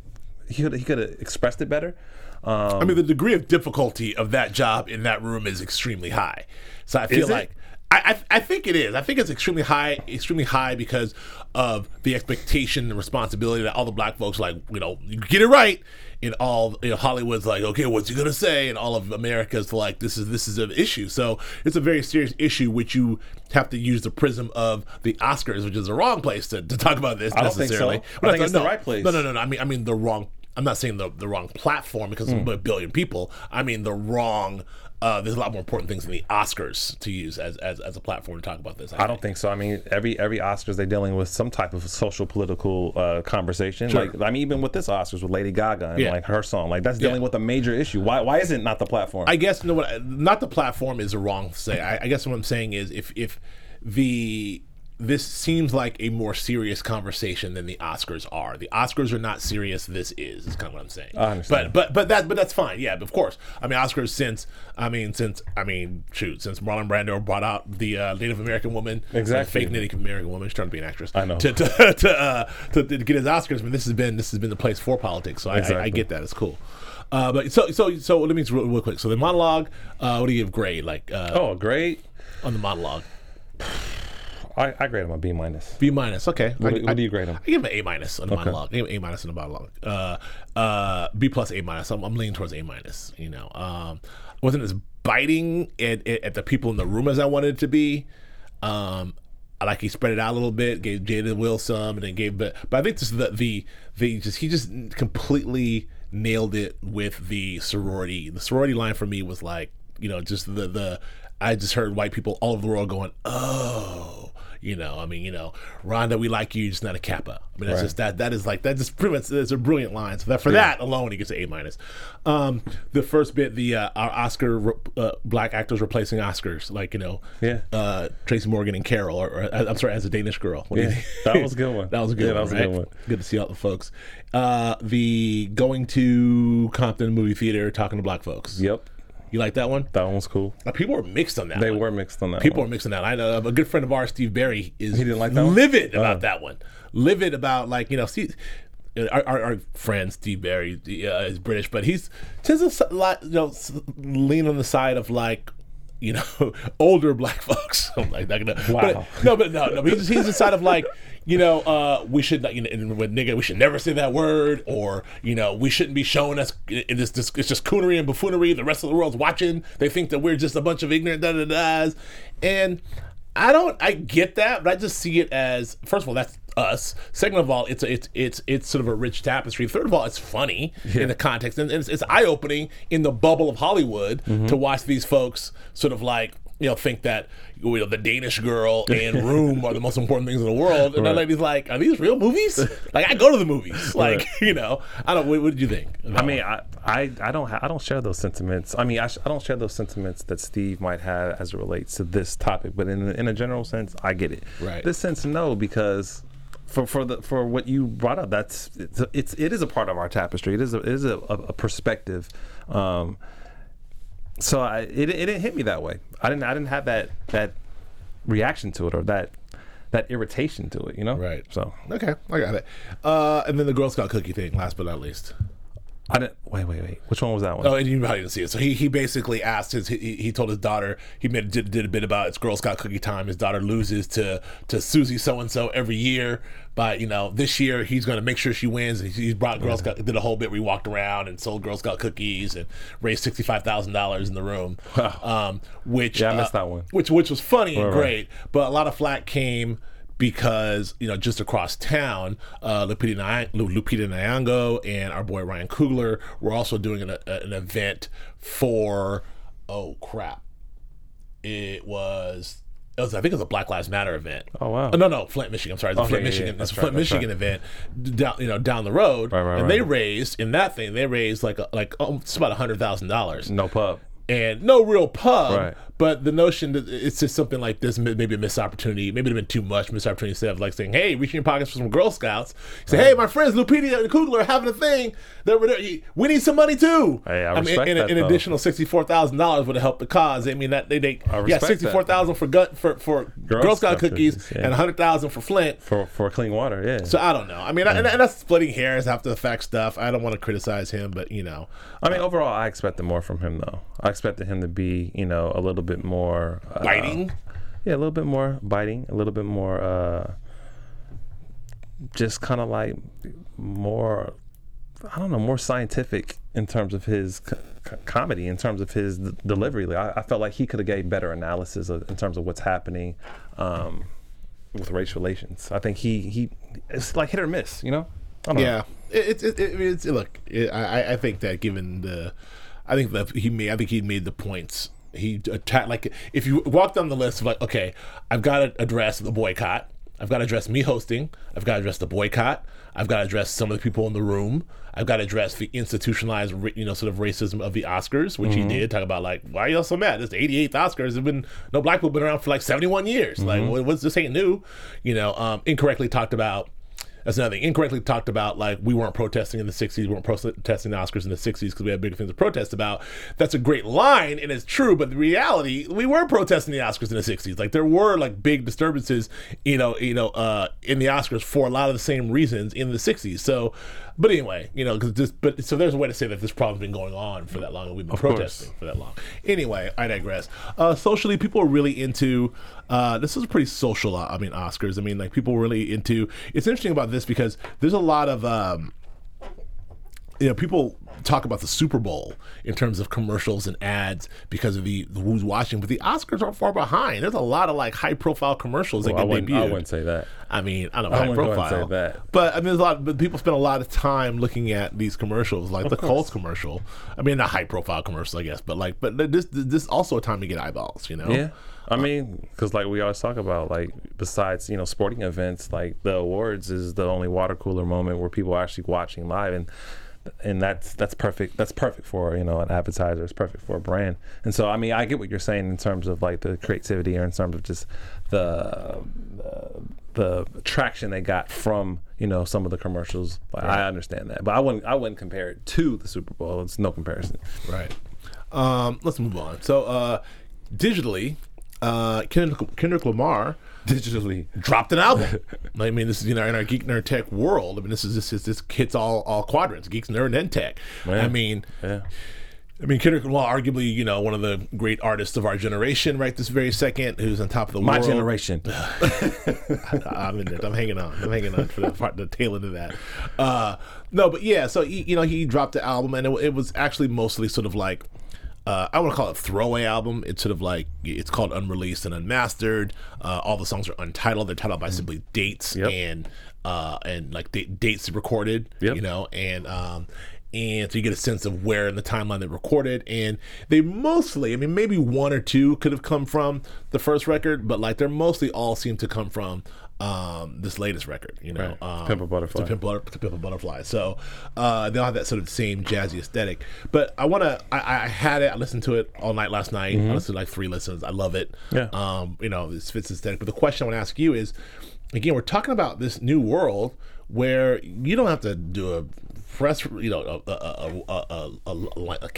[SPEAKER 3] He could he could have expressed it better. Um,
[SPEAKER 1] I mean, the degree of difficulty of that job in that room is extremely high. So I feel like I, I I think it is. I think it's extremely high, extremely high because of the expectation and responsibility that all the black folks like. You know, you get it right. In all, you know, Hollywood's like, okay, what's he gonna say? And all of America's like, this is this is an issue. So it's a very serious issue, which you have to use the prism of the Oscars, which is the wrong place to, to talk about this
[SPEAKER 3] I don't think
[SPEAKER 1] necessarily.
[SPEAKER 3] so. I think it's
[SPEAKER 1] no,
[SPEAKER 3] the right place.
[SPEAKER 1] No, no, no, no. I mean, I mean the wrong. I'm not saying the the wrong platform because of a billion people. I mean the wrong. Uh, there's a lot more important things than the Oscars to use as as, as a platform to talk about this.
[SPEAKER 3] I don't think so. I mean, every every Oscars they're dealing with some type of social political uh, conversation.
[SPEAKER 1] Sure.
[SPEAKER 3] Like I mean, even with this Oscars with Lady Gaga and
[SPEAKER 1] Yeah.
[SPEAKER 3] like her song, like that's dealing with a major issue. Why why is it not the platform?
[SPEAKER 1] I guess no. What not the platform is a wrong say. I, I guess what I'm saying is if if the this seems like a more serious conversation than the Oscars are. The Oscars are not serious. This is. Is kind of what I'm saying.
[SPEAKER 3] I understand.
[SPEAKER 1] But but but that but that's fine. Yeah, of course. I mean Oscars since I mean since I mean shoot since Marlon Brando brought out the uh, Native American woman,
[SPEAKER 3] Exactly.
[SPEAKER 1] fake Native American woman. She's trying to be an actress.
[SPEAKER 3] I know.
[SPEAKER 1] to to to, uh, to, to get his Oscars. I mean this has been this has been the place for politics. So I, I, I get that. It's cool. Uh, but so so so let me just real, real quick. So the monologue. Uh, what do you give grade like uh,
[SPEAKER 3] oh, great.
[SPEAKER 1] on the monologue?
[SPEAKER 3] I, I grade him a B minus.
[SPEAKER 1] B minus. Okay.
[SPEAKER 3] What,
[SPEAKER 1] I,
[SPEAKER 3] do- what do you grade him?
[SPEAKER 1] I give him an A minus on the monologue. I give him A minus on the monologue. Uh, uh, B plus A minus. I'm, I'm leaning towards A minus. You know, um, wasn't as biting at, at, at the people in the room as I wanted it to be. Um, I like he spread it out a little bit, gave Jada Will some, and then gave but but I think just the the the just he just completely nailed it with the sorority. The sorority line for me was like you know just the the I just heard white people all over the world going oh you know I mean you know Rhonda we like you you're just not a kappa. I mean that's
[SPEAKER 3] Right.
[SPEAKER 1] just that that is like that just pretty much it's a brilliant line. So that for that alone he gets an A minus. Um, the first bit the uh, our Oscar uh, black actors replacing Oscars like you know
[SPEAKER 3] Yeah.
[SPEAKER 1] uh, Tracy Morgan and Carol, or, or I'm sorry, as a Danish girl. What
[SPEAKER 3] Yeah, that was a good one.
[SPEAKER 1] that was a good
[SPEAKER 3] Yeah,
[SPEAKER 1] one.
[SPEAKER 3] that was a good one.
[SPEAKER 1] Good to see all the folks. Uh, the going to Compton movie theater, talking to black folks.
[SPEAKER 3] Yep,
[SPEAKER 1] You like that one?
[SPEAKER 3] that one was cool.
[SPEAKER 1] Uh, people were mixed on that.
[SPEAKER 3] They
[SPEAKER 1] one.
[SPEAKER 3] were mixed on that.
[SPEAKER 1] People
[SPEAKER 3] one.
[SPEAKER 1] are mixing that. I know a good friend of ours, Steve Barry, is
[SPEAKER 3] He didn't like that one?
[SPEAKER 1] livid about
[SPEAKER 3] Oh.
[SPEAKER 1] that one. Livid about like you know, see, our, our, our friend Steve Barry uh, is British, but he's tends s- lot you know lean on the side of like. You know, older black folks. I'm like, not gonna,
[SPEAKER 3] Wow.
[SPEAKER 1] but, no, but no, no. But he's, he's the side of like, you know, uh, we should, not- you know, with nigga, we should never say that word, or you know, we shouldn't be showing us in this, this. It's just coonery and buffoonery. The rest of the world's watching. They think that we're just a bunch of ignorant da da da's, and I don't. I get that, but I just see it as first of all, that's us. Second of all, it's a, it's it's it's sort of a rich tapestry. Third of all, it's funny in the context, and it's, it's eye opening in the bubble of Hollywood mm-hmm. to watch these folks sort of like you know think that you know, the Danish Girl and Room are the most important things in the world, and that lady's like, are these real movies? like I go to the movies, like you know. I don't. What, what did you think?
[SPEAKER 3] I mean, I, I, I don't ha- I don't share those sentiments. I mean, I, sh- I don't share those sentiments that Steve might have as it relates to this topic. But in in a general sense, I get it.
[SPEAKER 1] Right.
[SPEAKER 3] This sense, no, because for for the for what you brought up, that's it's it's it is a part of our tapestry. It is a, it is a, a, a perspective. Um, so I it, it didn't hit me that way. I didn't I didn't have that that reaction to it or that that irritation to it. You know.
[SPEAKER 1] Right.
[SPEAKER 3] So
[SPEAKER 1] okay, I got it. Uh, and then the Girl Scout cookie thing, last but not least.
[SPEAKER 3] I didn't. Wait, wait, wait. Which one was that one?
[SPEAKER 1] Oh, and you probably didn't see it. So he, he basically asked his he, he told his daughter he made did, did a bit about it's Girl Scout cookie time. His daughter loses to to Susie so and so every year, but you know this year he's going to make sure she wins. And he, he brought Girl Scout did a whole bit where he walked around and sold Girl Scout cookies and raised sixty five thousand dollars in the room. Um, which
[SPEAKER 3] Yeah, I
[SPEAKER 1] uh,
[SPEAKER 3] missed that one.
[SPEAKER 1] Which which was funny and
[SPEAKER 3] Right, right.
[SPEAKER 1] great, but a lot of flack came because you know just across town, uh, Lupita, Ny- Lupita Nyong'o and our boy Ryan Coogler were also doing an, a, an event for oh crap, it was. It was, I think it was a Black Lives Matter event.
[SPEAKER 3] Oh, wow.
[SPEAKER 1] Uh, no, no, Flint, Michigan. I'm sorry, it's a
[SPEAKER 3] Okay,
[SPEAKER 1] Flint,
[SPEAKER 3] yeah,
[SPEAKER 1] Michigan.
[SPEAKER 3] yeah,
[SPEAKER 1] It's a Flint,
[SPEAKER 3] right,
[SPEAKER 1] Michigan event down, you know, down the road.
[SPEAKER 3] Right, right,
[SPEAKER 1] and they raised in that thing. They raised like a, like um, it's about a hundred thousand dollars
[SPEAKER 3] No pub.
[SPEAKER 1] And no real pub.
[SPEAKER 3] Right.
[SPEAKER 1] But the notion that it's just something like this, maybe a missed opportunity, maybe it have been too much missed opportunity instead of like saying, "Hey, reach in your pockets for some Girl Scouts." Say, "Hey, my friends Lupita and Coogler are having a thing. They're- we need some money too."
[SPEAKER 3] Hey, I
[SPEAKER 1] mean,
[SPEAKER 3] respect
[SPEAKER 1] an,
[SPEAKER 3] that,
[SPEAKER 1] an
[SPEAKER 3] though.
[SPEAKER 1] additional sixty four thousand dollars would have helped the cause. I mean, that they, they yeah, sixty four thousand for gut for for Girl,
[SPEAKER 3] Girl
[SPEAKER 1] Scout,
[SPEAKER 3] Scout
[SPEAKER 1] cookies,
[SPEAKER 3] cookies, yeah.
[SPEAKER 1] and hundred thousand for Flint.
[SPEAKER 3] For for clean water, yeah.
[SPEAKER 1] So I don't know. I mean, and, and that's splitting hairs after the fact stuff. I don't want to criticize him, but you know,
[SPEAKER 3] I mean, overall, I expected more from him, though. I expected him to be, you know, a little bit more uh,
[SPEAKER 1] biting.
[SPEAKER 3] Yeah, a little bit more biting, a little bit more, uh, just kind of like more, I don't know, more scientific in terms of his co- co- comedy, in terms of his d- delivery. Like, I, I felt like he could have gave better analysis of, in terms of what's happening um, with race relations. I think he he it's like hit or miss, you know. I don't know.
[SPEAKER 1] Yeah, it's it, it, it's look. It, I I think that given the, I think that he made. I think he made the points. He attacked like if you walk down the list of like, okay, I've got to address the boycott. I've got to address me hosting. I've got to address the boycott. I've got to address some of the people in the room. I've got to address the institutionalized, you know, sort of racism of the Oscars, which he did. Talk about like, why are y'all so mad? This is the 88th Oscars. Have been no black people been around for like 71 years. Like, what, what's this ain't new? You know, um, incorrectly talked about that's another thing. Incorrectly talked about like we weren't protesting in the '60s, we weren't protesting the Oscars in the '60s because we had bigger things to protest about. That's a great line and it's true, but the reality, we were protesting the Oscars in the '60s. Like there were like big disturbances, you know, you know, uh, in the Oscars for a lot of the same reasons in the '60s. So, but anyway, you know, because just but so there's a way to say that this problem's been going on for that long and we've been
[SPEAKER 3] course.
[SPEAKER 1] protesting for that long. Anyway, I digress. Uh, socially, people are really into. Uh, this is a pretty social. uh, I mean, Oscars. I mean, like people were really into. It's interesting about this because there's a lot of. Um, you know, people talk about the Super Bowl in terms of commercials and ads because of the, the who's watching, but the Oscars aren't far behind. There's a lot of like high profile commercials that
[SPEAKER 3] Well, I
[SPEAKER 1] get
[SPEAKER 3] wouldn't,
[SPEAKER 1] debuted.
[SPEAKER 3] I wouldn't say that.
[SPEAKER 1] I mean, I don't know,
[SPEAKER 3] I
[SPEAKER 1] high
[SPEAKER 3] wouldn't go and say
[SPEAKER 1] profile.
[SPEAKER 3] that.
[SPEAKER 1] But I mean, there's a lot. But people spend a lot of time looking at these commercials, like the Colts commercial. I mean, not high profile commercials, I guess, but like, but this this is also a time to get eyeballs, you know?
[SPEAKER 3] Yeah. I mean, because like we always talk about, like besides you know sporting events, like the awards is the only water cooler moment where people are actually watching live, and and that's that's perfect. That's perfect for you know an advertiser. It's perfect for a brand. And so I mean, I get what you're saying in terms of like the creativity or in terms of just the the, the traction they got from you know some of the commercials. Like, I understand that, but I wouldn't I wouldn't compare it to the Super Bowl. It's no comparison.
[SPEAKER 1] Right. Um, let's move on. So, uh, digitally, uh, Kendrick, Kendrick Lamar
[SPEAKER 3] Digitally,
[SPEAKER 1] dropped an album. I mean, this is you know in our geek nerd tech world. I mean, this is this is this hits all all quadrants: geeks, nerd, and tech. I mean,
[SPEAKER 3] yeah.
[SPEAKER 1] I mean, Kendrick Lamar, arguably, you know, one of the great artists of our generation, right this very second, who's on top of the
[SPEAKER 3] My
[SPEAKER 1] world.
[SPEAKER 3] My generation.
[SPEAKER 1] I'm in there. I'm hanging on. I'm hanging on for the part, the tail end of that. Uh, no, but yeah. So he, you know, he dropped the album, and it, it was actually mostly sort of like. Uh, I want to call it throwaway album. It's sort of like it's called unreleased and unmastered. Uh, all the songs are untitled. They're titled by simply dates
[SPEAKER 3] Yep.
[SPEAKER 1] and uh, and like da- dates recorded.
[SPEAKER 3] Yep.
[SPEAKER 1] You know, and um, and so you get a sense of where in the timeline they recorded. And they mostly, I mean, maybe one or two could have come from the first record, but like they're mostly all seem to come from um, this latest record. You know,
[SPEAKER 3] Right.
[SPEAKER 1] um,
[SPEAKER 3] Pimp a Butterfly.
[SPEAKER 1] to Pimp, to Pimp a Butterfly. So uh, they all have that sort of same jazzy aesthetic. But I want to. I, I had it. I listened to it all night last night. I listened to like three listens. I love it.
[SPEAKER 3] Yeah.
[SPEAKER 1] Um, you know, this fits aesthetic. But the question I want to ask you is, again, we're talking about this new world where you don't have to do a press, you know, a, a, a,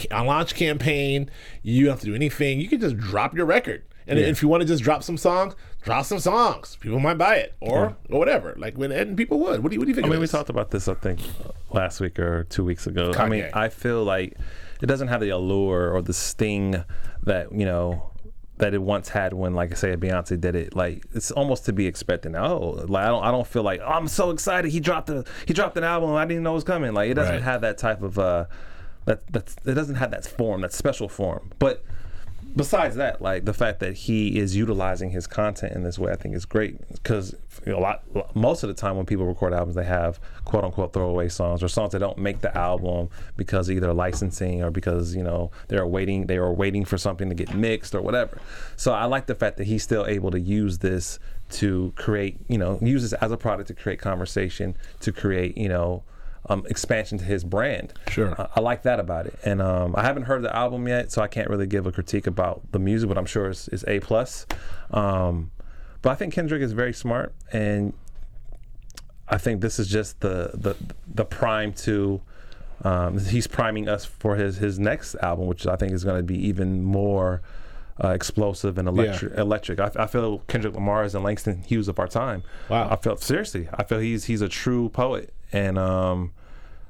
[SPEAKER 1] a, launch campaign. You don't have to do anything. You can just drop your record. And if you want to just drop some songs, drop some songs. People might buy it, or or whatever. Like when and people would. What do you what do you think?
[SPEAKER 3] I mean, we talked about this, I think, last week or two weeks ago. I mean, I feel like it doesn't have the allure or the sting that, you know, that it once had when, like I say, Beyonce did it. Like it's almost to be expected now. Oh, like I don't, I don't feel like oh, I'm so excited. He dropped a, he dropped an album. I didn't know it was coming. Like it doesn't
[SPEAKER 1] Right.
[SPEAKER 3] have that type of, uh, that that's it doesn't have that form, that special form. But besides that, like the fact that he is utilizing his content in this way, I think is great because a lot, most of the time when people record albums, they have quote unquote throwaway songs or songs that don't make the album because either licensing or because you know they're waiting, they are waiting for something to get mixed or whatever. So I like the fact that he's still able to use this to create, you know, use this as a product to create conversation, to create, you know. Um, expansion to his brand.
[SPEAKER 1] Sure.
[SPEAKER 3] I, I like that about it, and um, I haven't heard the album yet, so I can't really give a critique about the music, but I'm sure it's, it's a plus. Um, but I think Kendrick is very smart, and I think this is just the the the prime to. Um, he's priming us for his his next album, which I think is going to be even more uh, explosive and electric. Electric. I, I feel Kendrick Lamar is the Langston Hughes of our time.
[SPEAKER 1] Wow.
[SPEAKER 3] I feel seriously. I feel he's he's a true poet, and um,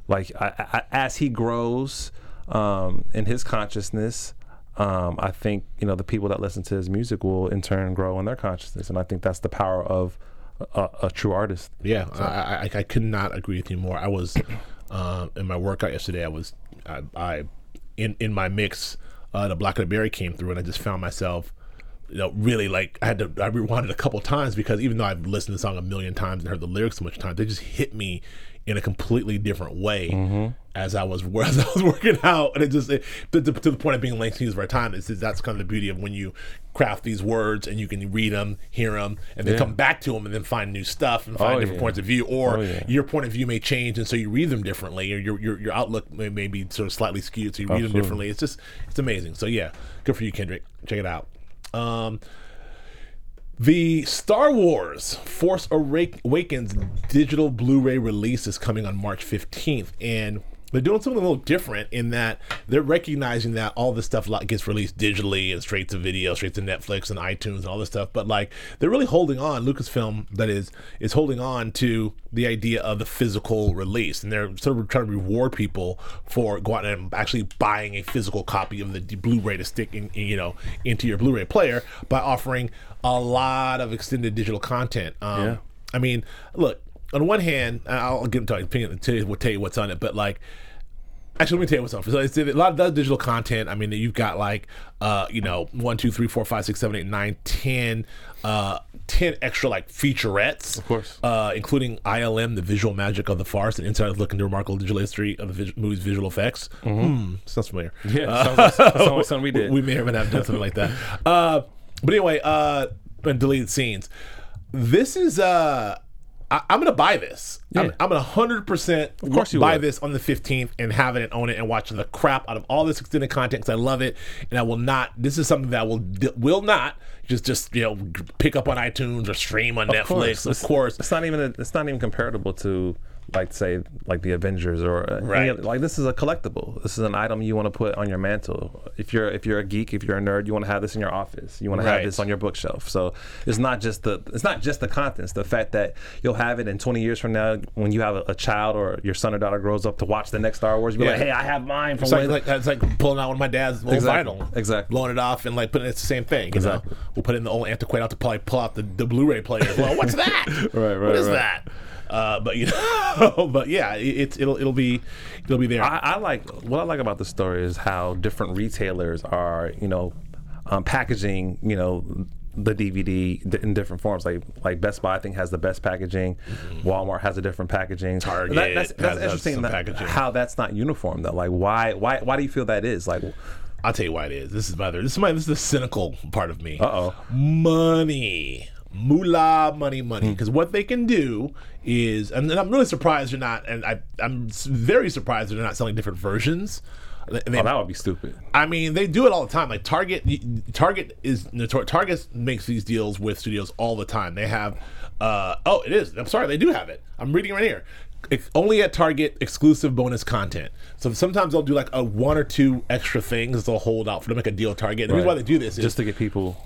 [SPEAKER 3] like I, I, as he grows um, in his consciousness, um, I think you know the people that listen to his music will in turn grow in their consciousness, and I think that's the power of a, a true artist.
[SPEAKER 1] Yeah, I, I, I could not agree with you more. I was uh, in my workout yesterday. I was I, I in in my mix. Uh, the Blacker the Berry came through, and I just found myself, you know, really like I had to I rewound it a couple times because even though I've listened to the song a million times and heard the lyrics so much times, they just hit me in a completely different way as I was as I was working out, and it just it, to, to, to the point of being Hughes of our time is, that's kind of the beauty of when you craft these words and you can read them, hear them, and then
[SPEAKER 3] Yeah.
[SPEAKER 1] come back to them and then find new stuff and find
[SPEAKER 3] Oh,
[SPEAKER 1] different
[SPEAKER 3] yeah.
[SPEAKER 1] points of view, or
[SPEAKER 3] Oh, yeah.
[SPEAKER 1] your point of view may change, and so you read them differently, or your your, your outlook may, may be sort of slightly skewed, so you read them differently. It's just it's amazing. So yeah, good for you, Kendrick. Check it out. Um, the Star Wars Force Awakens digital Blu-ray release is coming on March 15th, and they're doing something a little different in that they're recognizing that all this stuff gets released digitally and straight to video, straight to Netflix and iTunes and all this stuff. But like they're really holding on. Lucasfilm, that is, is holding on to the idea of the physical release, and they're sort of trying to reward people for going out and actually buying a physical copy of the Blu-ray to stick in, you know, into your Blu-ray player by offering a lot of extended digital content. Um,
[SPEAKER 3] Yeah.
[SPEAKER 1] I mean, look. On one hand, I'll get into my opinion. Tell you, tell you what's on it, but like, Actually, let me tell you what's up. So it's a lot of that digital content. I mean, you've got like, uh, you know, one, two, three, four, five, six, seven, eight, nine, ten, uh, ten extra like featurettes, of
[SPEAKER 3] course.
[SPEAKER 1] uh, including ILM, the visual magic of the Force, and inside look into remarkable digital history of the vis- movie's visual effects. Hmm, sounds familiar.
[SPEAKER 3] Yeah, sounds like, sounds like something we did.
[SPEAKER 1] We may or may not have done something like that. Uh, but anyway, uh, and deleted scenes. This is uh, I, I'm gonna buy this. I'm,
[SPEAKER 3] Yeah.
[SPEAKER 1] I'm gonna hundred percent
[SPEAKER 3] course you
[SPEAKER 1] buy
[SPEAKER 3] would.
[SPEAKER 1] this on the 15th and have it and own it and watch the crap out of all this extended content because I love it and I will not. This is something that I will will not just just you know pick up on iTunes or stream on Netflix. Of
[SPEAKER 3] It's-
[SPEAKER 1] course,
[SPEAKER 3] it's not even a, it's not even comparable to like say like the Avengers or uh,
[SPEAKER 1] Right.
[SPEAKER 3] other- like this is a collectible. This is an item you want to put on your mantle. If you're if you're a geek, if you're a nerd, you want to have this in your office. You want to have this on your bookshelf. So it's not just the it's not just the contents. The fact that you'll have it in 20 years from now when you have a, a child or your son or daughter grows up to watch the next Star Wars. Be
[SPEAKER 1] Yeah.
[SPEAKER 3] like, hey, I have mine from
[SPEAKER 1] It's like, like it's like pulling out one of my dad's old
[SPEAKER 3] Exactly.
[SPEAKER 1] vinyl,
[SPEAKER 3] Exactly.
[SPEAKER 1] blowing it off and like putting it, it's the same thing. You
[SPEAKER 3] Exactly.
[SPEAKER 1] know, we'll put it in the old antiquated out to probably pull out the, the Blu-ray player. Well, what's that?
[SPEAKER 3] Right,
[SPEAKER 1] What
[SPEAKER 3] right,
[SPEAKER 1] is
[SPEAKER 3] right.
[SPEAKER 1] that? Uh, but you know, but yeah, it, it's it'll it'll be it'll be there.
[SPEAKER 3] I, I like what I like about the story is how different retailers are, you know, um, packaging, you know, the DVD in different forms. Like like Best Buy, I think has the best packaging. Walmart has a different packaging.
[SPEAKER 1] Mm-hmm. Target
[SPEAKER 3] That- that's, that's interesting. that-
[SPEAKER 1] packaging.
[SPEAKER 3] how that's not uniform though. Like why why why do you feel that is? Like
[SPEAKER 1] I'll tell you why it is. This is my this is my this is the cynical part of me.
[SPEAKER 3] Uh-oh.
[SPEAKER 1] Money. Moolah, money, money.
[SPEAKER 3] Hmm.
[SPEAKER 1] Because what they can do is, and, and I'm really surprised they're not, and I, I'm very surprised they're not selling different versions. They-
[SPEAKER 3] oh, that would be stupid.
[SPEAKER 1] I mean, they do it all the time. Like Target, Target is Target makes these deals with studios all the time. They have, uh, oh, it is. I'm sorry, they do have it. I'm reading right here. Ex- only at Target, exclusive bonus content. So sometimes they'll do like a one or two extra things they'll hold out for to make a deal. Target. The reason why they do this is
[SPEAKER 3] Just to get people.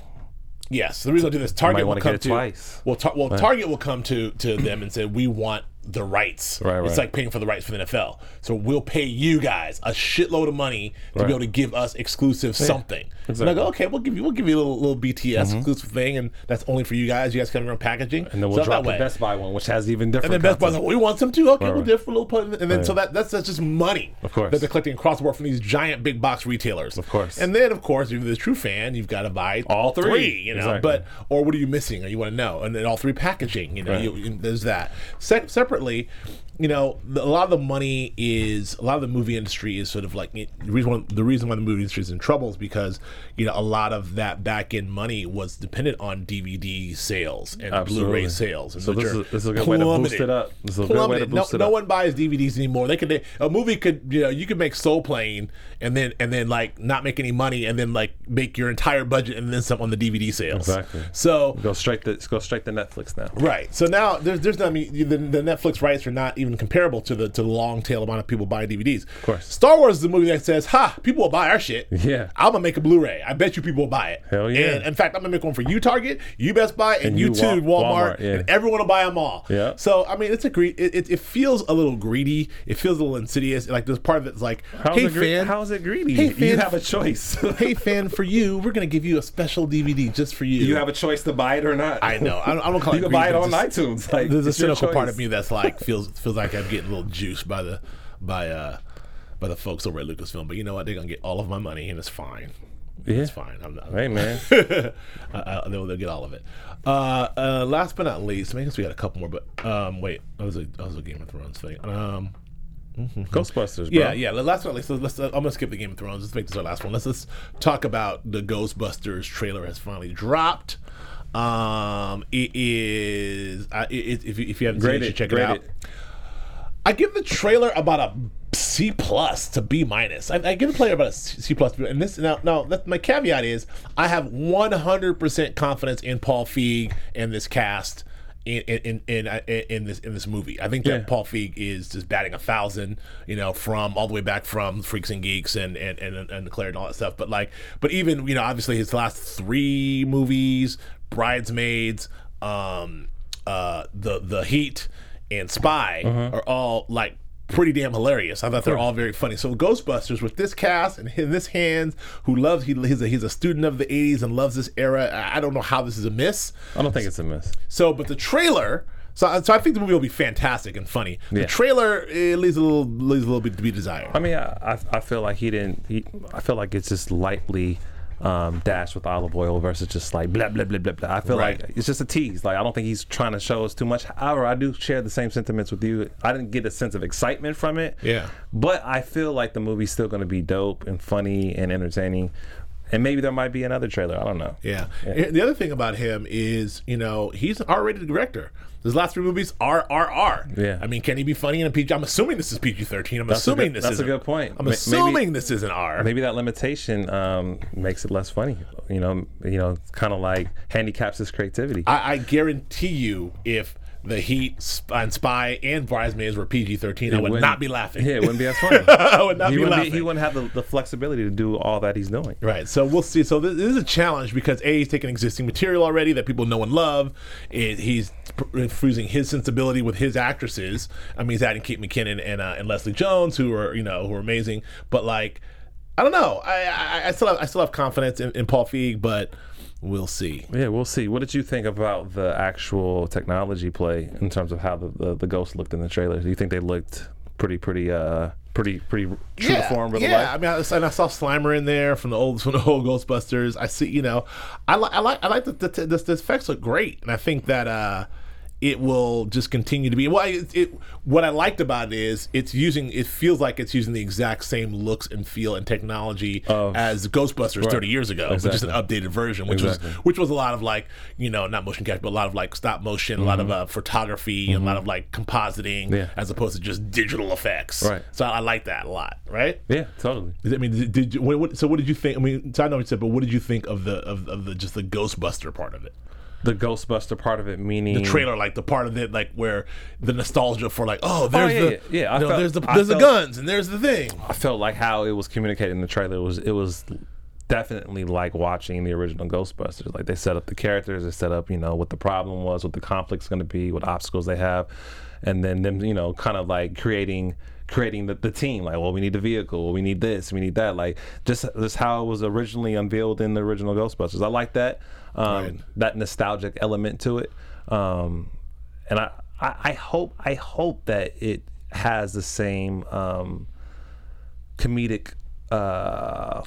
[SPEAKER 1] Yes, the reason I do this, Target will come to
[SPEAKER 3] twice.
[SPEAKER 1] well, tar- well, Target will come to to them and say, "We want the rights."
[SPEAKER 3] Right, right.
[SPEAKER 1] It's like paying for the rights for the NFL. So we'll pay you guys a shitload of money to
[SPEAKER 3] Right.
[SPEAKER 1] be able to give us exclusive something. And I go, okay, we'll give you we'll give you a little little BTS mm-hmm. exclusive thing, and that's only for you guys. You guys come your own packaging,
[SPEAKER 3] And then we'll
[SPEAKER 1] So
[SPEAKER 3] drop the
[SPEAKER 1] way.
[SPEAKER 3] Best Buy one, which has even different.
[SPEAKER 1] And then Best
[SPEAKER 3] content.
[SPEAKER 1] like, oh, we want some too. Okay,
[SPEAKER 3] Right,
[SPEAKER 1] we'll
[SPEAKER 3] right.
[SPEAKER 1] do for a little put. And then so that that's, that's just money.
[SPEAKER 3] Of course.
[SPEAKER 1] That they're collecting across the board from these giant big box retailers.
[SPEAKER 3] Of course.
[SPEAKER 1] And then of course, if you're the true fan, you've got to buy
[SPEAKER 3] All three.
[SPEAKER 1] you know.
[SPEAKER 3] Exactly.
[SPEAKER 1] But or what are you missing? Or you want to know? And then all three packaging. You know,
[SPEAKER 3] Right.
[SPEAKER 1] you, you- there's that. Se- separately, you know, the, a lot of the money is a lot of the movie industry is sort of like the reason why, the reason why the movie industry is in trouble is because you know a lot of that back end money was dependent on DVD sales and
[SPEAKER 3] Absolutely.
[SPEAKER 1] Blu-ray sales. And
[SPEAKER 3] So this is- this is a good way to boost it up. This is a good way to boost
[SPEAKER 1] no,
[SPEAKER 3] it
[SPEAKER 1] no one buys DVDs anymore. They could a movie could you know you could make Soul Plane and then and then like not make any money and then like make your entire budget and then some on the DVD sales.
[SPEAKER 3] Exactly.
[SPEAKER 1] So
[SPEAKER 3] Go straight to go straight to Netflix now.
[SPEAKER 1] Right. So now there's there's not I mean the, the Netflix rights are not even comparable to the to the long tail amount of people buying DVDs. Of
[SPEAKER 3] course.
[SPEAKER 1] Star Wars is a movie that says, "Ha, people will buy our shit."
[SPEAKER 3] Yeah.
[SPEAKER 1] I'm gonna make a Blu-ray. I bet you people will buy it.
[SPEAKER 3] Hell yeah.
[SPEAKER 1] And in fact, I'm gonna make one for you, Target, you Best Buy, and,
[SPEAKER 3] And
[SPEAKER 1] you,
[SPEAKER 3] you,
[SPEAKER 1] too,
[SPEAKER 3] Wa-
[SPEAKER 1] Walmart,
[SPEAKER 3] Walmart, yeah.
[SPEAKER 1] and everyone will buy them all.
[SPEAKER 3] Yeah.
[SPEAKER 1] So I mean, it's a. It, it, it feels a little greedy. It feels a little insidious. Like there's part of it's like,
[SPEAKER 3] How's
[SPEAKER 1] "Hey
[SPEAKER 3] it gre-
[SPEAKER 1] fan,
[SPEAKER 3] How is it greedy?
[SPEAKER 1] Hey, fan, you
[SPEAKER 3] have a choice.
[SPEAKER 1] hey fan, for you, we're gonna give you a special DVD just for you."
[SPEAKER 3] you have a choice to buy it or not.
[SPEAKER 1] I know. I don't, I don't call
[SPEAKER 3] You
[SPEAKER 1] it You
[SPEAKER 3] can buy it on
[SPEAKER 1] just-
[SPEAKER 3] iTunes. Like
[SPEAKER 1] there's a cynical part of me that's like feels feels like I'm getting a little juiced by the by uh by the folks over at Lucasfilm. But you know what? They're gonna get all of my money, and it's fine.
[SPEAKER 3] Yeah.
[SPEAKER 1] It's fine. I'm not.
[SPEAKER 3] Hey man,
[SPEAKER 1] I, I, they'll, they'll get all of it. Uh, uh, last but not least, I guess we got a couple more. But um, wait, that was a that was a Game of Thrones thing. Um,
[SPEAKER 3] Ghostbusters. Bro.
[SPEAKER 1] yeah, yeah. Last but not least, let's. Uh, I'm gonna skip the Game of Thrones. Let's make this our last one. Let's let's talk about the Ghostbusters trailer has finally dropped. Um, it is. Uh, it, it, if you, if you haven't seen it, you
[SPEAKER 3] it.
[SPEAKER 1] should check it out. I give the trailer about a C plus to B minus. I, I give the trailer about a C plus. And this now, now that, my caveat is I have 100% confidence in Paul Feig and this cast. In in, in in in this in this movie, I think that
[SPEAKER 3] Yeah.
[SPEAKER 1] Paul Feig is just batting a thousand, you know, from all the way back from Freaks and Geeks and and and, and Claire and all that stuff. But like, but even you know, obviously his last three movies, Bridesmaids, um, uh, the the Heat, and Spy
[SPEAKER 3] Uh-huh.
[SPEAKER 1] are all like pretty damn hilarious. I thought they're all very funny. So Ghostbusters with this cast and in this hands, who loves he, he's a he's a student of the '80s and loves this era. I don't know how this is a miss.
[SPEAKER 3] I don't think it's a miss.
[SPEAKER 1] So, but the trailer. So, so I think the movie will be fantastic and funny. The
[SPEAKER 3] Yeah.
[SPEAKER 1] trailer it leaves a little leaves a little bit to be desired.
[SPEAKER 3] I mean, I, I, I feel like he didn't. He, I feel like it's just lightly um, dashed with olive oil versus just like blah blah blah blah blah. I feel
[SPEAKER 1] Right.
[SPEAKER 3] like it's just a tease. Like I don't think he's trying to show us too much. However, I do share the same sentiments with you. I didn't get a sense of excitement from it.
[SPEAKER 1] Yeah.
[SPEAKER 3] But I feel like the movie's still going to be dope and funny and entertaining. And maybe there might be another trailer. I don't know.
[SPEAKER 1] Yeah. And The other thing about him is, you know, he's already R-rated director. His last three movies are RR.
[SPEAKER 3] Yeah.
[SPEAKER 1] I mean, can he be funny in a PG? I'm assuming this is PG-13. I'm
[SPEAKER 3] That's
[SPEAKER 1] assuming
[SPEAKER 3] good-
[SPEAKER 1] this
[SPEAKER 3] that's
[SPEAKER 1] is
[SPEAKER 3] a good point.
[SPEAKER 1] I'm
[SPEAKER 3] Ma-
[SPEAKER 1] assuming
[SPEAKER 3] maybe-
[SPEAKER 1] this isn't R.
[SPEAKER 3] Maybe that limitation um, makes it less funny. You know, you know, kind of like handicaps his creativity.
[SPEAKER 1] I, I guarantee you, if the Heat and Spy and Bridesmaids were PG-13, I would
[SPEAKER 3] wouldn't-
[SPEAKER 1] be laughing.
[SPEAKER 3] Yeah, it wouldn't be as funny.
[SPEAKER 1] I would not
[SPEAKER 3] he,
[SPEAKER 1] be
[SPEAKER 3] wouldn't
[SPEAKER 1] laughing.
[SPEAKER 3] be, he wouldn't have the, the flexibility to do all that he's doing.
[SPEAKER 1] Right. So we'll see. So this, this is a challenge because A, he's taking existing material already that people know and love. It, he's pr- fusing his sensibility with his actresses. I mean, he's adding Kate McKinnon and, uh, and Leslie Jones, who are, you know, who are amazing. But like, I don't know. I, I, I still have, I still have confidence in, in Paul Feig, but we'll see.
[SPEAKER 3] Yeah, we'll see. What did you think about the actual technology play in terms of how the, the, the ghosts looked in the trailer? Do you think they looked pretty, pretty, uh, pretty, pretty true to form?
[SPEAKER 1] yeah.
[SPEAKER 3] life?
[SPEAKER 1] I mean, I, and I saw Slimer in there from the old from the old Ghostbusters. I see, you know, I like I like I like the the, the, the effects look great, and I think that uh, it will just continue to be. Well, it, it what I liked about it is it's using. It feels like it's using the exact same looks and feel and technology as Ghostbusters thirty years ago, but just an updated version, which
[SPEAKER 3] Exactly.
[SPEAKER 1] was which was a lot of like you know not motion capture, but a lot of like stop motion, a lot of uh, photography, and a lot of like compositing,
[SPEAKER 3] Yeah.
[SPEAKER 1] as opposed to just digital effects.
[SPEAKER 3] Right.
[SPEAKER 1] So I like that a lot. Right.
[SPEAKER 3] Yeah, totally.
[SPEAKER 1] I mean, did, did you, what, what, so what did you think? I mean, so I know what you said, but what did you think of the of, of the just the Ghostbuster part of it?
[SPEAKER 3] The Ghostbuster part of it, meaning
[SPEAKER 1] The trailer, like the part of it, like where the nostalgia for like, oh, oh there's
[SPEAKER 3] yeah,
[SPEAKER 1] the
[SPEAKER 3] yeah, yeah, I
[SPEAKER 1] know,
[SPEAKER 3] felt-
[SPEAKER 1] there's the there's the guns and there's the thing.
[SPEAKER 3] I felt like how it was communicated in the trailer was it was definitely like watching the original Ghostbusters. Like they set up the characters, they set up you know what the problem was, what the conflict's going to be, what obstacles they have, and then them you know kind of like creating creating the, the team like well we need the vehicle we need this we need that like just just how it was originally unveiled in the original ghostbusters i like that um,
[SPEAKER 1] Right.
[SPEAKER 3] that nostalgic element to it um, and I, I i hope i hope that it has the same um, comedic uh,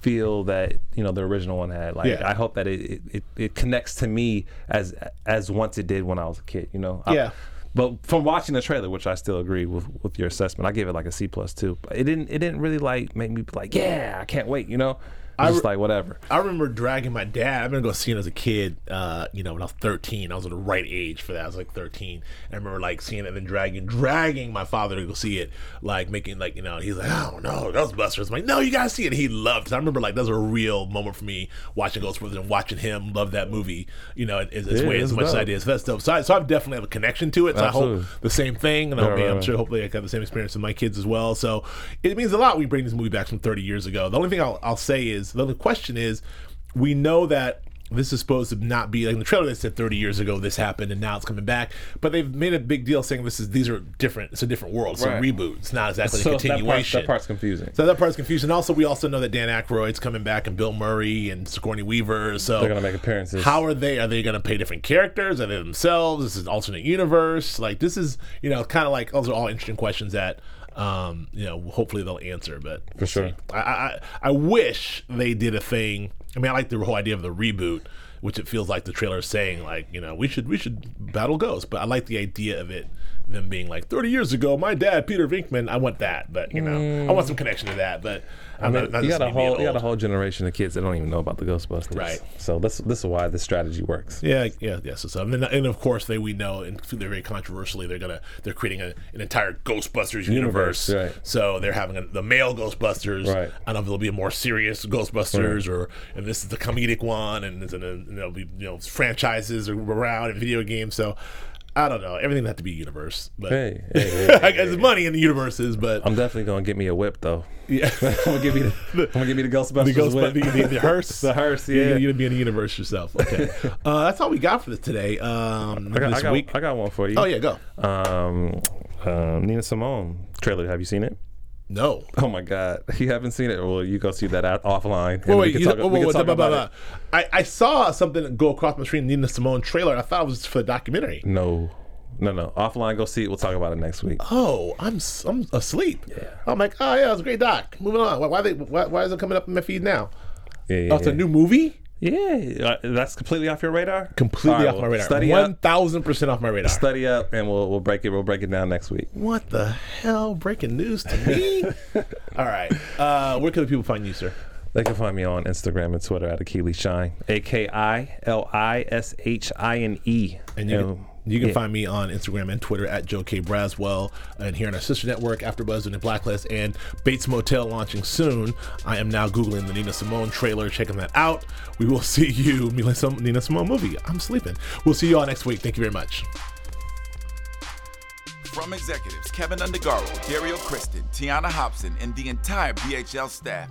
[SPEAKER 3] feel that you know the original one had. Like
[SPEAKER 1] Yeah.
[SPEAKER 3] I hope that it, it, it, connects to me as as once it did when I was a kid. You know.
[SPEAKER 1] Yeah.
[SPEAKER 3] But from watching the trailer, which I still agree with with your assessment, I gave it like a C plus too. It didn't it didn't really like make me like yeah I can't wait. You know. I was just
[SPEAKER 1] re-
[SPEAKER 3] like whatever.
[SPEAKER 1] I remember dragging my dad. I'm gonna go see it as a kid. Uh, you know, when I was 13, I was at the right age for that. I was like 13. And I remember like seeing it and then dragging, dragging my father to go see it. Like making like you know, he's like, oh no, Ghostbusters. I'm like, no, you gotta see it. He loved. it. I remember like that was a real moment for me watching Ghostbusters and watching him love that movie. You know, as, as,
[SPEAKER 3] Yeah,
[SPEAKER 1] way, as much as I did. So that's dope. So I, so I definitely have a connection to it. So I
[SPEAKER 3] Absolutely.
[SPEAKER 1] hope the same thing, and I
[SPEAKER 3] Right,
[SPEAKER 1] hope,
[SPEAKER 3] right,
[SPEAKER 1] I'm
[SPEAKER 3] right.
[SPEAKER 1] sure hopefully I have the same experience with my kids as well. So it means a lot we bring this movie back from 30 years ago. The only thing I'll, I'll say is the question is we know that this is supposed to not be like in the trailer they said 30 years ago this happened and now it's coming back but they've made a big deal saying this is these are different it's a different world it's
[SPEAKER 3] Right.
[SPEAKER 1] a reboot it's not exactly
[SPEAKER 3] So
[SPEAKER 1] a
[SPEAKER 3] that, part,
[SPEAKER 1] continuation
[SPEAKER 3] that part's confusing.
[SPEAKER 1] so that part's confusing. Also, we also know that Dan Aykroyd's coming back and Bill Murray and Sigourney Weaver. So
[SPEAKER 3] They're gonna make appearances.
[SPEAKER 1] How are they? Are they going to play different characters? Are they themselves? This is an alternate universe. Like this is you know kind of like those are all interesting questions that um, you know hopefully they'll answer. But
[SPEAKER 3] For sure.
[SPEAKER 1] I, I I wish they did a thing. I mean, I like the whole idea of the reboot. Which it feels like the trailer is saying, like you know, we should we should battle ghosts. But I like the idea of it, them being like thirty years ago, my dad Peter Venkman. I want that, but you know, I want some connection to that. But I'm
[SPEAKER 3] I
[SPEAKER 1] not,
[SPEAKER 3] mean,
[SPEAKER 1] not
[SPEAKER 3] you got a
[SPEAKER 1] just me being
[SPEAKER 3] whole you got a whole generation of kids that don't even know about the Ghostbusters.
[SPEAKER 1] Right.
[SPEAKER 3] So this this is why this strategy works.
[SPEAKER 1] Yeah, yeah, yeah. So, so and, then, and of course, they we know, and they're very controversially, they're gonna they're creating a, an entire Ghostbusters universe.
[SPEAKER 3] Universe, right.
[SPEAKER 1] So they're having a, the male Ghostbusters.
[SPEAKER 3] Right.
[SPEAKER 1] I don't know if there'll be a more serious Ghostbusters, or if this is the comedic one, and, and, and there'll be you know franchises around and video games. So I don't know. Everything has to be universe, but
[SPEAKER 3] Hey, hey, hey,
[SPEAKER 1] I guess money in the universes, but
[SPEAKER 3] I'm definitely gonna get me a whip though.
[SPEAKER 1] yeah.
[SPEAKER 3] I'm gonna give me the, I'm gonna give you the Ghostbusters
[SPEAKER 1] The Ghostbusters,
[SPEAKER 3] whip.
[SPEAKER 1] the, the, the hearse,
[SPEAKER 3] The hearse, yeah.
[SPEAKER 1] You're gonna be in the universe yourself. Okay, uh, that's all we got for this today. Um,
[SPEAKER 3] I got,
[SPEAKER 1] this
[SPEAKER 3] I, got,
[SPEAKER 1] week.
[SPEAKER 3] I got one for you.
[SPEAKER 1] Oh yeah, go.
[SPEAKER 3] Um, um, Nina Simone trailer. Have you seen it?
[SPEAKER 1] No.
[SPEAKER 3] Oh my God, you haven't seen it? Well, you go see that out, offline.
[SPEAKER 1] Wait, wait,
[SPEAKER 3] talk-
[SPEAKER 1] whoa,
[SPEAKER 3] we
[SPEAKER 1] whoa,
[SPEAKER 3] can talk
[SPEAKER 1] blah, blah,
[SPEAKER 3] about
[SPEAKER 1] blah. I, I saw something go across my screen, Nina Simone trailer. I thought it was for the documentary.
[SPEAKER 3] No, no, no. Offline, go see it. We'll talk about it next week.
[SPEAKER 1] Oh, I'm I'm asleep. Yeah. I'm like, oh yeah, it was a great doc. Moving on. Why, why they why, why is it coming up in my feed now?
[SPEAKER 3] Yeah, yeah,
[SPEAKER 1] Oh, it's
[SPEAKER 3] yeah.
[SPEAKER 1] a new movie.
[SPEAKER 3] Yeah, uh, that's completely off your radar.
[SPEAKER 1] Completely
[SPEAKER 3] right,
[SPEAKER 1] off my radar.
[SPEAKER 3] Study up,
[SPEAKER 1] thousand percent off my radar.
[SPEAKER 3] study up, and we'll we'll break it. We'll break it down next week.
[SPEAKER 1] what the hell? Breaking news to me. All right. Uh, where can the people find you, sir?
[SPEAKER 3] They can find me on Instagram and Twitter at Akili Shine, A K I L I S H I N E.
[SPEAKER 1] And you can, you can
[SPEAKER 3] yeah.
[SPEAKER 1] find me on Instagram and Twitter at Joe K Braswell, and here on our sister network, AfterBuzz and the Blacklist, and Bates Motel launching soon. I am now googling the Nina Simone trailer, checking that out. We will see you, Nina Nina Simone movie. I'm sleeping. We'll see you all next week. Thank you very much.
[SPEAKER 2] From executives Kevin Undergaro, Dario Kristen, Tiana Hobson, and the entire BHL staff,